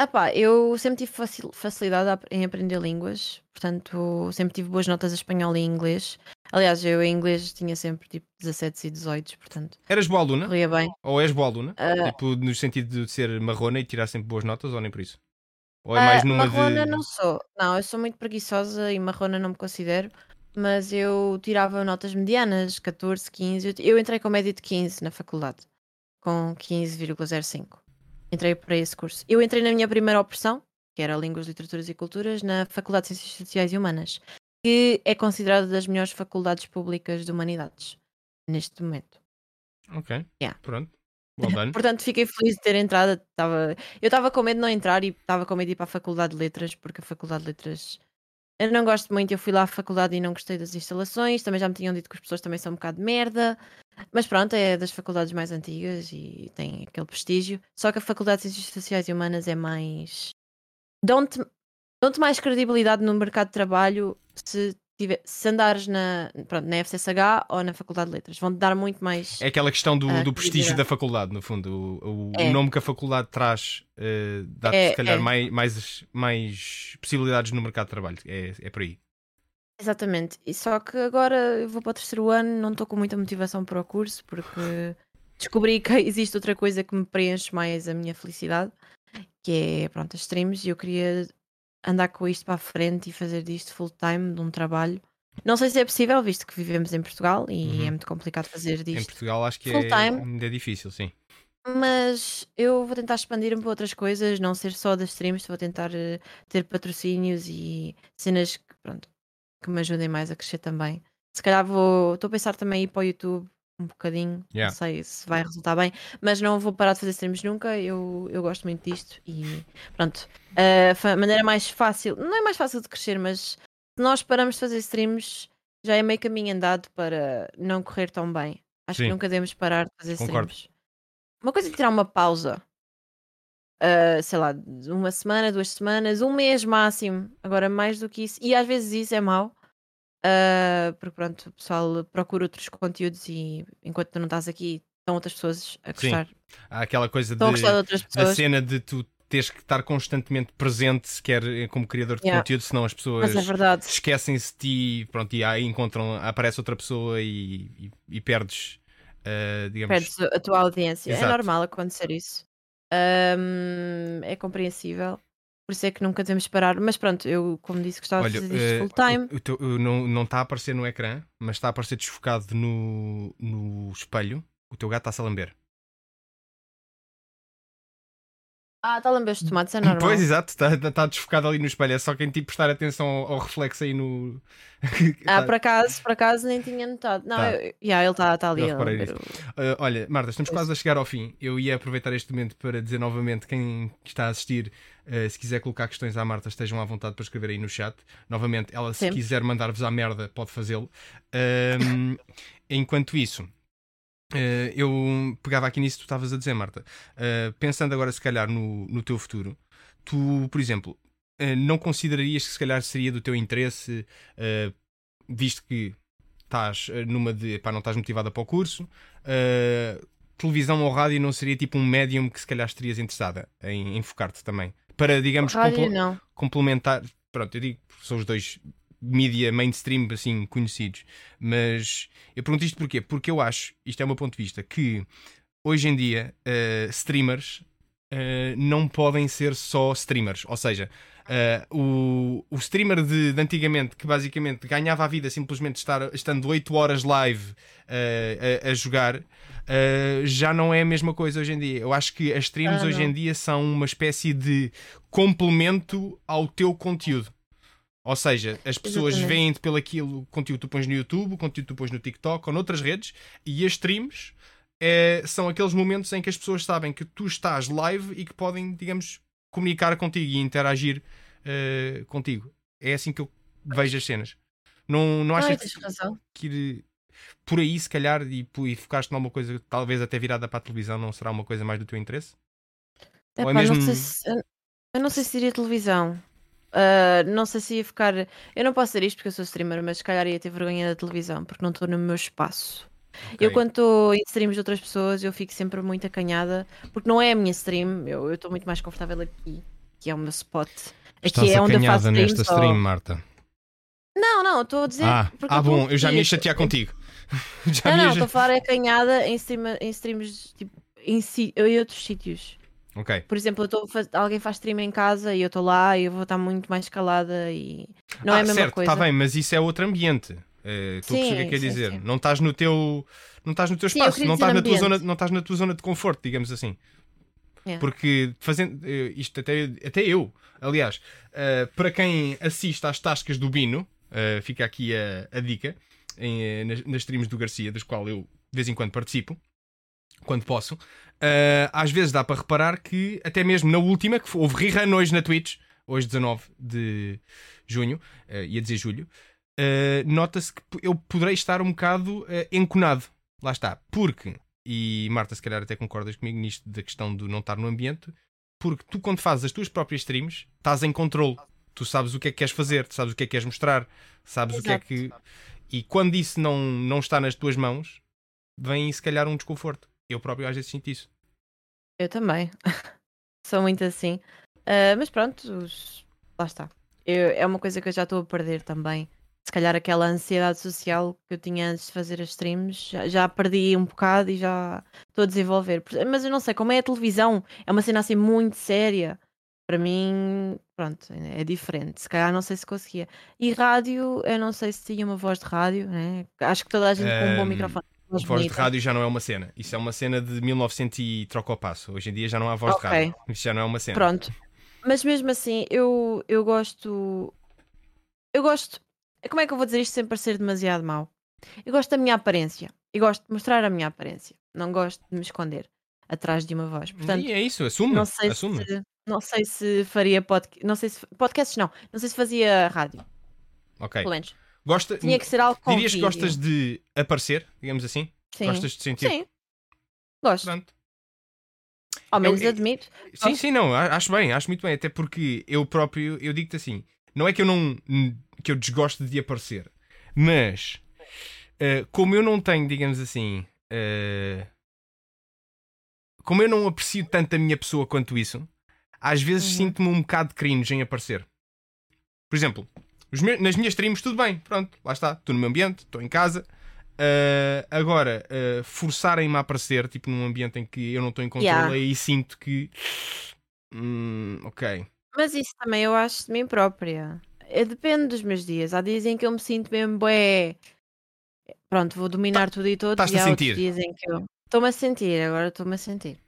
Epá, eu sempre tive facilidade em aprender línguas, portanto, sempre tive boas notas a espanhol e inglês. Aliás, eu em inglês tinha sempre tipo 17 e 18, portanto. Eras boa aluna? Corria bem. Ou és boa aluna? Uh... Tipo, no sentido de ser marrona e tirar sempre boas notas, ou nem por isso? Ou é mais uh, numa marrona de... não sou. Não, eu sou muito preguiçosa e marrona não me considero mas eu tirava notas medianas, 14, 15. Eu entrei com média de 15 na faculdade, com 15,05. Entrei para esse curso. Eu entrei na minha primeira opção, que era Línguas, Literaturas e Culturas, na Faculdade de Ciências Sociais e Humanas, que é considerada das melhores faculdades públicas de humanidades, neste momento. Ok. Yeah. Pronto. Well [laughs] Portanto, fiquei feliz de ter entrado. Tava... Eu estava com medo de não entrar e estava com medo de ir para a Faculdade de Letras, porque a Faculdade de Letras eu não gosto muito, eu fui lá à faculdade e não gostei das instalações. Também já me tinham dito que as pessoas também são um bocado de merda. Mas pronto, é das faculdades mais antigas e tem aquele prestígio. Só que a Faculdade de Ciências Sociais e Humanas é mais. Dão-te dão mais credibilidade no mercado de trabalho se tiver, se andares na, pronto, na FCSH ou na Faculdade de Letras, vão-te dar muito mais. É aquela questão do, uh, do prestígio da faculdade, no fundo. O, o, é. o nome que a faculdade traz uh, dá-te, é, se calhar, é. mais, mais, mais possibilidades no mercado de trabalho. É, é por aí. Exatamente. E só que agora eu vou para o terceiro ano, não estou com muita motivação para o curso, porque [laughs] descobri que existe outra coisa que me preenche mais a minha felicidade, que é, pronto, as streams, e eu queria andar com isto para a frente e fazer disto full time de um trabalho. Não sei se é possível, visto que vivemos em Portugal e uhum. é muito complicado fazer disto. Em Portugal acho que full é, time, é difícil, sim. Mas eu vou tentar expandir-me para outras coisas, não ser só das streams, vou tentar uh, ter patrocínios e cenas que, pronto, que me ajudem mais a crescer também. Se calhar vou. Estou a pensar também ir para o YouTube um bocadinho, yeah. não sei se vai resultar bem, mas não vou parar de fazer streams nunca. Eu, eu gosto muito disto e pronto. A maneira mais fácil, não é mais fácil de crescer, mas se nós paramos de fazer streams, já é meio caminho andado para não correr tão bem. Acho Sim. que nunca devemos parar de fazer Concordo. streams. Uma coisa é tirar uma pausa, uh, sei lá, uma semana, duas semanas, um mês máximo. Agora, mais do que isso, e às vezes isso é mau Uh, porque pronto, o pessoal procura outros conteúdos e enquanto tu não estás aqui, estão outras pessoas a gostar. Sim. Há aquela coisa de, da cena de tu teres que estar constantemente presente se quer eh, como criador de Yeah. conteúdo, senão as pessoas Mas é esquecem-se de ti pronto, e aí encontram, aparece outra pessoa e, e- e perdes, eh, digamos. Perdes a tua audiência. Exato. É normal acontecer isso. Ahm, é compreensível. Por isso é que nunca devemos parar. Mas pronto, eu, como disse, gostava Olha, de fazer isto eh, full time. o teu- o- não, não está a aparecer no ecrã, mas está a aparecer desfocado no, no espelho. O teu gato está-se a lamber. Ah, está a lamber os tomates, é normal. Pois, exato, está, está desfocado ali no espelho. É só quem tipo prestar atenção ao, ao reflexo aí no. [laughs] Ah, Tá- por acaso, por acaso nem tinha notado. Não, Tá. eu, yeah, ele está tá ali. Eu Uh, olha, Marta, estamos quase a chegar ao fim. Eu ia aproveitar este momento para dizer novamente quem está a assistir, uh, se quiser colocar questões à Marta, estejam à vontade para escrever aí no chat. Novamente, ela, se Sempre. quiser mandar-vos à merda, pode fazê-lo. Um, [laughs] enquanto isso. Uh, eu pegava aqui nisso que tu estavas a dizer, Marta. Uh, pensando agora, se calhar, no, no teu futuro, tu, por exemplo, uh, não considerarias que se calhar seria do teu interesse, visto que estás numa de. pá, não estás motivada para o curso, televisão ou rádio não seria tipo um médium que se calhar estarias interessada em, em focar-te também? Para, digamos, Rádio, complo- não. complementar. Pronto, eu digo são os dois mídia mainstream assim conhecidos, mas eu pergunto isto porquê? Porque eu acho, isto é o meu ponto de vista, que hoje em dia uh, streamers uh, não podem ser só streamers, ou seja, uh, o, o streamer de, de antigamente que basicamente ganhava a vida simplesmente estar, estando 8 horas live a, a jogar. já não é a mesma coisa hoje em dia. Eu acho que as streams Ah, hoje em dia são uma espécie de complemento ao teu conteúdo. Ou seja, as pessoas Exatamente. veem-te pelo aquilo, conteúdo que tu pões no YouTube, o conteúdo que tu pões no TikTok ou noutras redes, e as streams eh, são aqueles momentos em que as pessoas sabem que tu estás live e que podem, digamos, comunicar contigo e interagir eh, contigo. É assim que eu vejo as cenas. Não, não achas que, ir por aí, se calhar, e, e focaste numa coisa talvez até virada para a televisão, não será uma coisa mais do teu interesse? É Epá, mesmo- não se, eu- não sei se iria televisão. Ah, não sei se ia ficar. Eu não posso dizer isto porque eu sou streamer, mas se calhar ia ter vergonha da televisão porque não estou no meu espaço. Eu, Ok. quando estou em streams de outras pessoas, eu fico sempre muito acanhada porque não é a minha stream. Eu eu estou muito mais confortável aqui, que é o meu spot. Aqui Estás é onde eu faço nesta ou- stream, Marta. Não, não, estou a dizer. Ah, porque ah estou bom, eu já me ia aqui. chatear contigo. [laughs] já Não, não, estou a falar acanhada em, stream, em streams tipo, em, si- em outros sítios. Ok. Por exemplo, tô alguém faz stream em casa e eu estou lá e eu vou estar muito mais calada e não ah, é a mesma certo, coisa. Está bem, mas isso é outro ambiente. A perceber o que é que quer Sim, sim, dizer. sim. Não estás no teu. Não estás no teu Sim, eu espaço, não estás, na tua zona, não estás na tua zona de conforto, digamos assim. Yeah. Porque fazendo eh, isto até, até eu, aliás, eh, para quem assiste às tascas do Bino, eh, fica aqui a, a dica em, nas, nas streams do Garcia, das qual eu de vez em quando participo, quando posso. eh, às vezes dá para reparar que até mesmo na última, que houve rerun hoje na Twitch, hoje 19 de junho, eh, ia dizer julho, eh, nota-se que eu poderei estar um bocado eh, enconado. Lá está. Porque, e Marta, se calhar até concordas comigo nisto da questão do não estar no ambiente, porque tu, quando fazes as tuas próprias streams, estás em controle. Tu sabes o que é que queres fazer, tu sabes o que é que queres mostrar, sabes o que é Exato. que. E quando isso não, não está nas tuas mãos, vem se calhar um desconforto. Eu próprio às vezes sinto isso. Eu também. [laughs] Sou muito assim. Ah, mas pronto, os- lá está. Eu- é uma coisa que eu já estou a perder também. Se calhar aquela ansiedade social que eu tinha antes de fazer as streams, já, já perdi um bocado e já estou a desenvolver. Mas eu não sei, como é a televisão, é uma cena assim muito séria. Para mim, pronto, é diferente. Se calhar não sei se conseguia. E rádio, eu não sei se tinha uma voz de rádio, né? Acho que toda a gente com um bom microfone. Voz, voz de rádio já não é uma cena. Isso é uma cena de 1900 e troca o passo. Hoje em dia já não há voz Ok. de rádio. Isso já não é uma cena. Pronto. Mas mesmo assim, eu, eu gosto. Eu gosto. Como é que eu vou dizer isto sem parecer demasiado mau? Eu gosto da minha aparência. Eu gosto de mostrar a minha aparência. Não gosto de me esconder atrás de uma voz. Portanto, e é isso, assume. não sei assume. se. Não sei se faria podcast. Não sei se. Podcasts não. Não sei se fazia rádio. Ok. Pelo menos. Gosta, Tinha que ser algo com dirias que gostas de aparecer, digamos assim? Sim. Gostas de sentir? Sim. Gosto. Pronto. Ao menos eu- admito. Sim, Gosto. sim, não, acho bem, acho muito bem, até porque eu próprio, eu digo-te assim, não é que eu não que eu desgosto de aparecer, mas eh, como eu não tenho, digamos assim, eh, como eu não aprecio tanto a minha pessoa quanto isso, às vezes Uhum. sinto-me um bocado cringe em aparecer. Por exemplo, meus- nas minhas streams, tudo bem, pronto, lá está, estou no meu ambiente, estou em casa. Ah, agora, ah, forçarem-me a aparecer, tipo num ambiente em que eu não estou em controle, Yeah. aí sinto que. Hum, ok. Mas isso também eu acho de mim própria. É, depende dos meus dias. Há dias em que eu me sinto mesmo bué. Pronto, vou dominar tudo e todos. estás-te E a há outros sentir? dias em que eu. Estou-me a sentir, agora estou-me a sentir.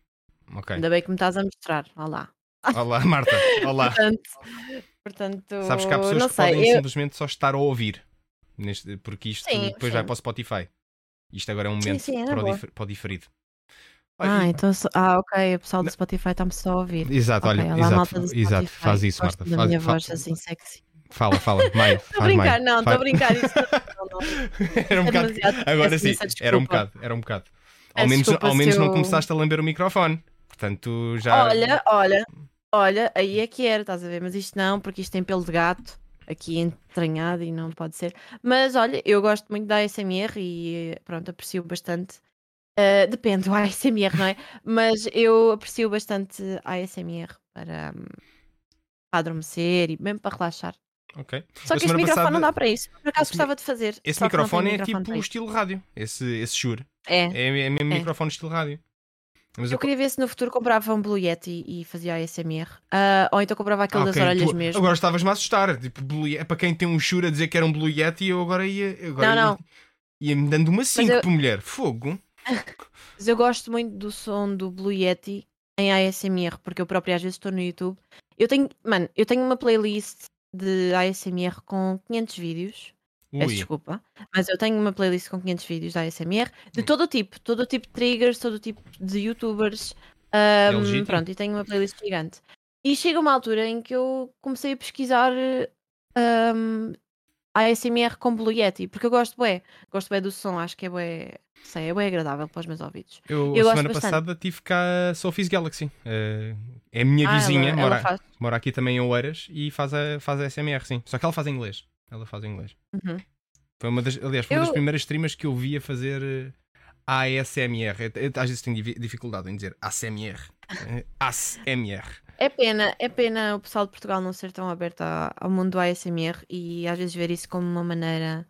Ok. Ainda bem que me estás a mostrar. Olá. Olá, Marta. Olá. Portanto, portanto Sabes que há pessoas que sei. podem eu- simplesmente só estar a ouvir. Neste, porque isto Sim, depois vai sim. para o Spotify. Isto agora é um momento sim, é para, o para o diferido. Ah, Olha, então. só- Ah, ok. O pessoal do. Spotify está-me só a ouvir. Exato, Ok, olha, exato, exato, faz isso, Marta. Faz, minha fa- voz assim sexy. Fala, fala, Maio. [laughs] Estou a faz brincar, não, estou Faz- a brincar. Isso [laughs] não, não, não. era um É bocado. Agora sim, era um bocado, era um bocado. Ao menos, ao menos se não eu- começaste a lamber o microfone. Portanto, já. Olha, olha, olha, aí é que era, estás a ver? Mas isto não, porque isto tem pelo de gato aqui entranhado e não pode ser. Mas olha, eu gosto muito da ASMR e pronto, aprecio bastante. Ah, depende do [laughs] ASMR, não é? Mas eu aprecio bastante a ASMR para, hum, para adormecer e mesmo para relaxar. Ok. Só que este microfone passada- não dá para isso. Por acaso esse gostava de fazer. Esse microfone é microfone tipo estilo rádio. Esse, esse Shure. É. É, é mesmo É. microfone estilo rádio. Mas Eu queria ver se no futuro comprava um Blue Yeti e fazia ASMR. Ah, ou então comprava aquele Ah, das orelhas tu- mesmo. Agora estavas-me a assustar. Tipo, Blue Yeti- para quem tem um Shure a dizer que era um Blue Yeti, eu agora ia. eu Agora Não, ia- não. Ia-me dando uma 5 eu- por mulher. Fogo. [laughs] Mas eu gosto muito do som do Blue Yeti em ASMR, porque eu própria às vezes estou no YouTube. Eu tenho, mano, eu tenho uma playlist de ASMR com 500 vídeos. Peço Ui. desculpa, mas eu tenho uma playlist com 500 vídeos de ASMR de Hum. todo o tipo, todo o tipo de triggers, todo o tipo de youtubers. É ahm, legítimo. pronto, e tenho uma playlist gigante. E chega uma altura em que eu comecei a pesquisar ahm, ASMR com Blue Yeti, porque eu gosto bué, gosto bué do som, acho que é bué, sei, é bué agradável para os meus ouvidos. Eu, Eu semana passada tive cá a Sophie's Galaxy. Eh, é a minha Ah, vizinha, ela, mora, ela faz. mora aqui também em Oeiras e faz a, faz a SMR, sim. Só que ela faz em inglês. Ela faz em inglês. Uhum. Foi uma das, aliás, foi uma das Eu- primeiras streamers que eu vi a fazer eh, ASMR. Eu- eu às vezes tenho dificuldade em dizer ASMR. Eh, ASMR. É pena, é pena o pessoal de Portugal não ser tão aberto ao mundo do ASMR e às vezes ver isso como uma maneira.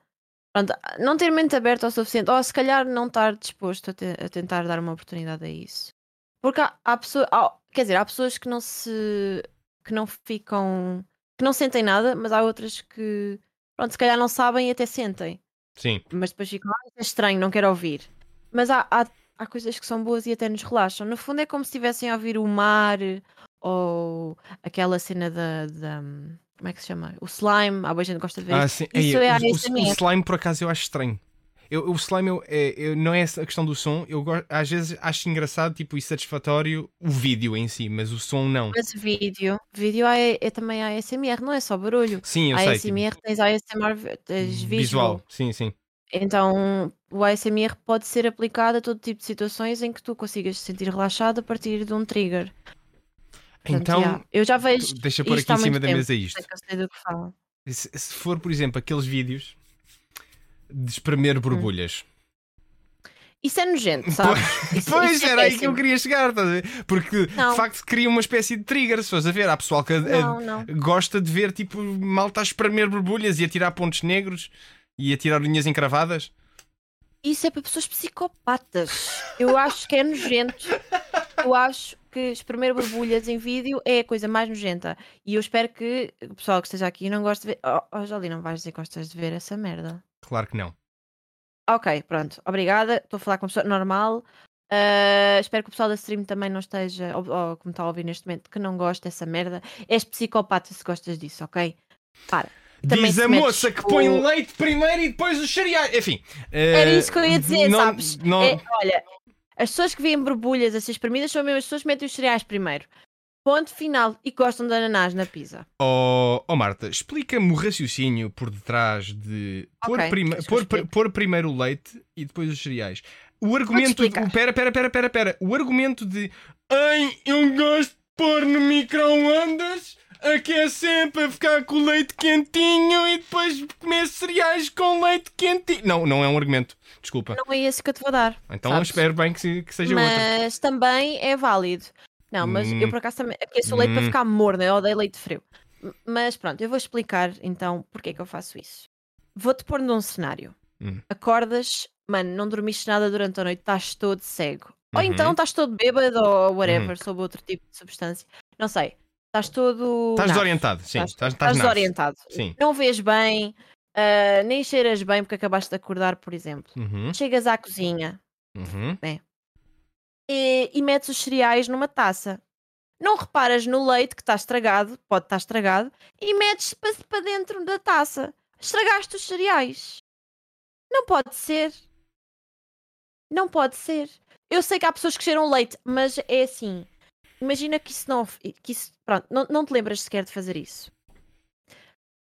Pronto, não ter mente aberta o suficiente, ou se calhar não estar disposto a, te- a tentar dar uma oportunidade a isso. Porque há, há pessoas, há- quer dizer, há pessoas que não se. que não ficam. que não sentem nada, mas há outras que. Pronto, se calhar não sabem e até sentem. Sim. Mas depois ficam, ah, é estranho, não quero ouvir. Mas há, há, há coisas que são boas e até nos relaxam. No fundo é como se estivessem a ouvir o mar ou aquela cena da. da- como é que se chama? O slime, há boa gente que gosta de ver. Ah, isso. sim. Isso Ei, é o, o- slime, por acaso, eu acho estranho. Eu, o slime eu, é- eu- não é a questão do som. Eu às vezes acho engraçado tipo, e satisfatório o vídeo em si, mas o som não. Mas vídeo, vídeo é, é também ASMR, não é só barulho. Sim, eu A sei. tipo, ASMR tens ASMR, tens visual. visual. Sim, sim. Então o ASMR pode ser aplicado a todo tipo de situações em que tu consigas se sentir relaxado a partir de um trigger. Portanto, Então, yeah, eu já vejo. deixa pôr aqui em cima da tempo, mesa isto. se for, por exemplo, aqueles vídeos de espremer borbulhas. Isso é nojento, [laughs] sabe? Isso- Pois, isso é era aí que eu queria chegar? Porque Não. de facto cria uma espécie de trigger, se fores a ver. Há pessoal que a- a- Não, não. gosta de ver tipo malta a espremer borbulhas e a tirar pontos negros e a tirar unhas encravadas. Isso é para pessoas psicopatas. Eu acho que é nojento. Eu acho que espremer borbulhas em vídeo é a coisa mais nojenta. E eu espero que o pessoal que esteja aqui não goste de ver. Oh, oh Jolie, não vais dizer que gostas de ver essa merda. Claro que não. Ok, pronto. Obrigada. Estou a falar com uma pessoa normal. Ah, espero que o pessoal da stream também não esteja, ou, ou como está a ouvir neste momento, que não goste dessa merda. És psicopata se gostas disso, ok? Para. Também Diz a moça que o- põe leite primeiro e depois os cereais. Enfim. Era eh, isso que eu ia dizer, não- sabes? não- É, olha, as pessoas que veem borbulhas a ser espremidas são mesmo as pessoas que metem os cereais primeiro. Ponto final. E gostam de ananás na pizza. Oh, oh, Marta, explica-me o raciocínio por detrás de pôr, Ok, prime- queres que eu pôr- pôr primeiro o leite e depois os cereais. O argumento. Pera, pera, pera, pera, pera. O argumento de. Ai, eu gosto de pôr no micro-ondas. Aqui é sempre a ficar com o leite quentinho e depois comer cereais com leite quentinho. Não, não é um argumento. Desculpa. Não é esse que eu te vou dar. então sabes? espero bem que, que seja outro. Mas também é válido. Não, mas Hum. eu por acaso também aqueço o leite para Hum. ficar morno, eu odeio leite frio. Mas pronto, eu vou explicar então porque é que eu faço isso. Vou-te pôr num cenário. Hum. Acordas, mano, não dormiste nada durante a noite, estás todo cego. Ou Uhum. então estás todo bêbado ou whatever, sob outro tipo de substância. Não sei. Estás todo. Estás desorientado, sim. Estás- desorientado. Sim. Não vês bem, ah, nem cheiras bem porque acabaste de acordar, por exemplo. Uhum, Chegas à cozinha uhum. E, e metes os cereais numa taça. Não reparas no leite que está estragado, pode estar estragado, e metes para, dentro da taça. Estragaste os cereais. Não pode ser. Não pode ser. Eu sei que há pessoas que cheiram leite, mas é assim. Imagina que isso não. Que isso, pronto, não, não te lembras sequer de fazer isso.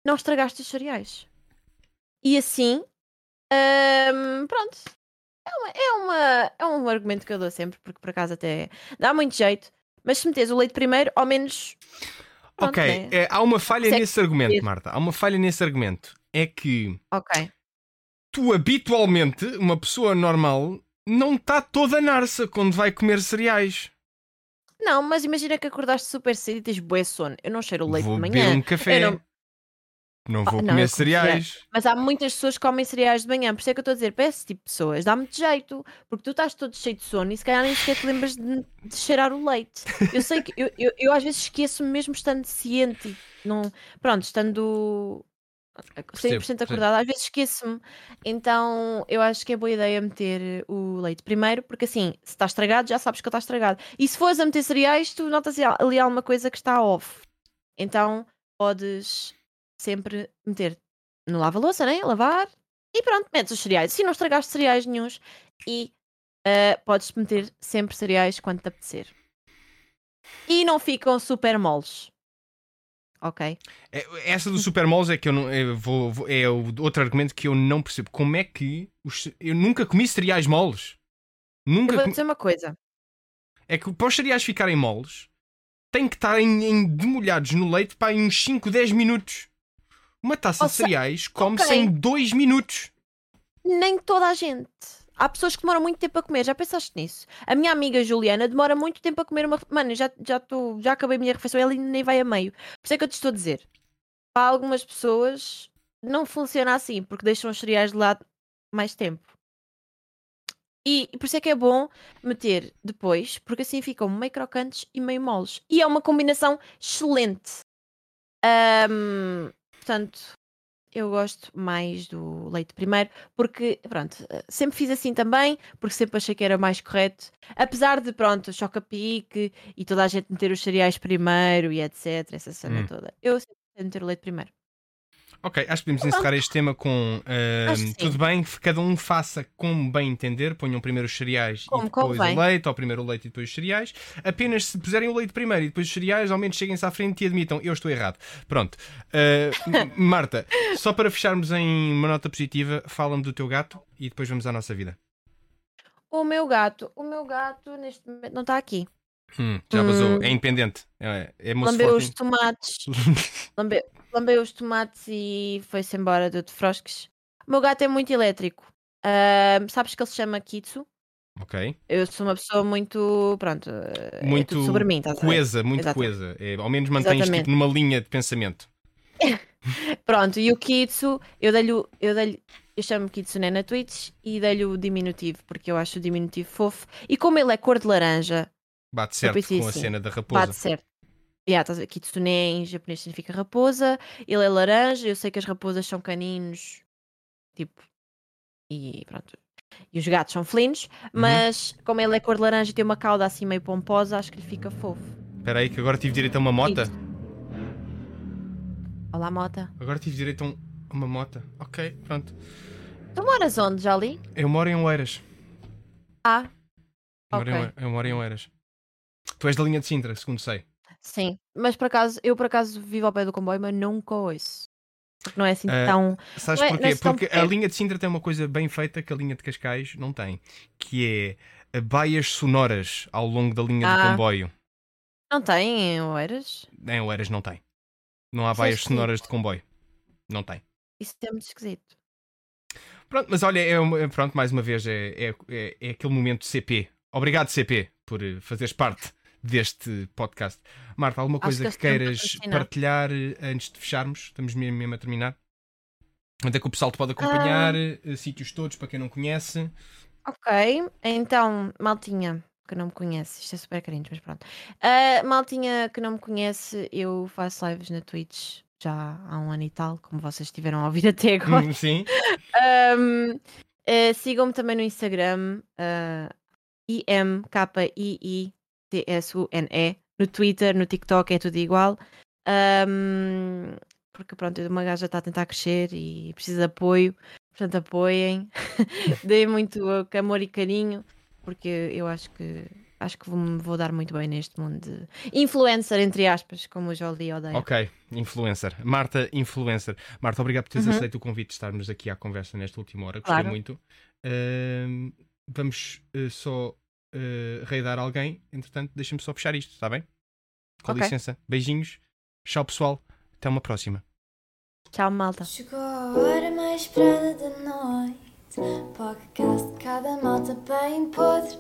Não estragaste os cereais. E assim. hum, pronto. É, uma, é, uma, é um argumento que eu dou sempre, porque por acaso até dá muito jeito. Mas se metes o leite primeiro, ao menos. pronto, Ok, né? é, há uma falha Consegue nesse argumento, ver. Marta. Há uma falha nesse argumento. É que Ok. tu habitualmente, uma pessoa normal, não está toda narça quando vai comer cereais. Não, mas imagina que acordaste super cedo e tens bué sono. Eu não cheiro o leite vou de beber manhã. um café. Eu Não... não- vou Ah, não, comer como cereais. Mas há muitas pessoas que comem cereais de manhã, por isso é que eu estou a dizer, para esse tipo de pessoas, dá muito jeito, porque tu estás todo cheio de sono e se calhar nem sequer te lembras de, de cheirar o leite. Eu sei que eu, eu, eu às vezes esqueço-me mesmo estando ciente, não, pronto, estando 100% percebo. acordada, às vezes esqueço-me. Então eu acho que é boa ideia meter o leite primeiro, porque assim, se está estragado, já sabes que está estragado. E se fores a meter cereais, tu notas ali alguma coisa que está off. Então podes sempre meter no lava-louça, né? Lavar e pronto, metes os cereais. Se não estragaste cereais nenhuns e ah, podes meter sempre cereais quando te apetecer. E não ficam super moles. Ok? É, Essa do Supermoles é que eu não. eu vou, vou- é outro argumento que eu não percebo. Como é que. os eu nunca comi cereais moles. Eu Nunca vou comi- dizer uma coisa. É que para os cereais ficarem moles, tem que estar em, em demolhados no leite para uns 5, 10 minutos. Uma taça Ou de se- cereais come-se ok. em 2 minutos. Nem toda a gente. Há pessoas que demoram muito tempo a comer, já pensaste nisso? A minha amiga Juliana demora muito tempo a comer uma. Mano, já, já, tô, já acabei a minha refeição ela ainda nem vai a meio. Por isso é que eu te estou a dizer. Para algumas pessoas não funciona assim, porque deixam os cereais de lado mais tempo. E, e por isso é que é bom meter depois, porque assim ficam meio crocantes e meio moles. E é uma combinação excelente. Ahm, portanto, eu gosto mais do leite primeiro, porque, pronto, eh, sempre fiz assim também, porque sempre achei que era mais correto. Apesar de, pronto, choca-pique e toda a gente meter os cereais primeiro e etc, essa cena Hum. toda. Eu sempre meter o leite primeiro. Ok, acho que podemos encerrar este tema com. sim. tudo bem, que cada um faça como bem entender. Ponham primeiro os cereais Como e depois o leite, ou primeiro o leite e depois os cereais. Apenas se puserem o leite primeiro e depois os cereais, ao menos cheguem-se à frente e admitam, eu estou errado. Pronto. M- [laughs] Marta, só para fecharmos em uma nota positiva, fala-me do teu gato e depois vamos à nossa vida. O meu gato, o meu gato neste momento não está aqui. Hum, já vazou, Hum. é independente. É, é Lambeu os tomates, [laughs] lambeu, lambeu os tomates e foi-se embora de frosques. O meu gato é muito elétrico. Ahm, sabes que ele se chama Kitsu? ok. Eu sou uma pessoa muito. Pronto, eh, é Muito tudo sobre mim, estás a coesa, muito Exatamente. coesa. É, ao menos mantens tipo, numa linha de pensamento. [laughs] Pronto, e o Kitsu, eu dei-lhe. Eu, dei eu chamo Kitsune na Twitch e dei-lhe o diminutivo, porque eu acho o diminutivo fofo. E como ele é cor de laranja, Bate certo com a assim, cena da raposa. bate certo. Yeah, estás a ver? Kitsune em japonês significa raposa, ele é laranja, eu sei que as raposas são caninos, tipo. E pronto. E os gatos são felinos, Uhum. mas como ele é cor de laranja e tem uma cauda assim meio pomposa, acho que lhe fica fofo. Espera aí, que agora tive direito a uma mota. Olá, Mota. Agora tive direito a um- uma mota. Ok, pronto. Tu moras onde, já ali? Eu moro em Oeiras. Ah, Eu moro, em, eu moro em Oeiras. Tu és da linha de Sintra, segundo sei. Sim. Mas por acaso, eu por acaso vivo ao pé do comboio, mas nunca ouço. Porque não é assim Ah, tão. Sabes Não é- porquê? é Porque a linha de Sintra tem uma coisa bem feita que a linha de Cascais não tem. Que é a baias sonoras ao longo da linha do Ah. comboio. Não tem, Oeiras? Em Oeiras não tem. Não há é baias sonoras de comboio. Não tem. Isso é muito esquisito. Pronto, mas olha, é pronto, mais uma vez, é, é, é, é aquele momento CP. Obrigado, CP, por eh, fazeres parte deste podcast. Marta, alguma coisa que que queiras partilhar eh, antes de fecharmos? Estamos mesmo, a terminar. Onde é que o pessoal te pode acompanhar? Ah. eh, Sítios todos, para quem não conhece. Ok, então, maltinha que não me conhece, isto é super carinho, mas pronto. Ah, maltinha que não me conhece, eu faço lives na Twitch já há um ano e tal, como vocês tiveram a ouvir [laughs] até agora. Hum, Sim. Um, eh, Sigam-me também no Instagram, uh, IMKIITSUNE. No Twitter, no TikTok é tudo igual. Um, porque pronto, uma gaja está a tentar crescer e precisa de apoio. Portanto, apoiem. [laughs] Deem muito amor e carinho. Porque eu acho que acho que vou, me vou dar muito bem neste mundo de influencer, entre aspas, como o Jolie odeia. Ok, influencer. Marta, influencer. Marta, obrigado por teres Uhum. aceito o convite de estarmos aqui à conversa nesta última hora. Gostei Claro. muito. Vamos eh, só uh, reidar alguém. Entretanto, deixa-me só fechar isto, está bem? Com Ok. licença. Beijinhos. Tchau, pessoal. Até uma próxima. Tchau, malta. Chegou a hora mais esperada da noite. Podcast cada malta bem podre.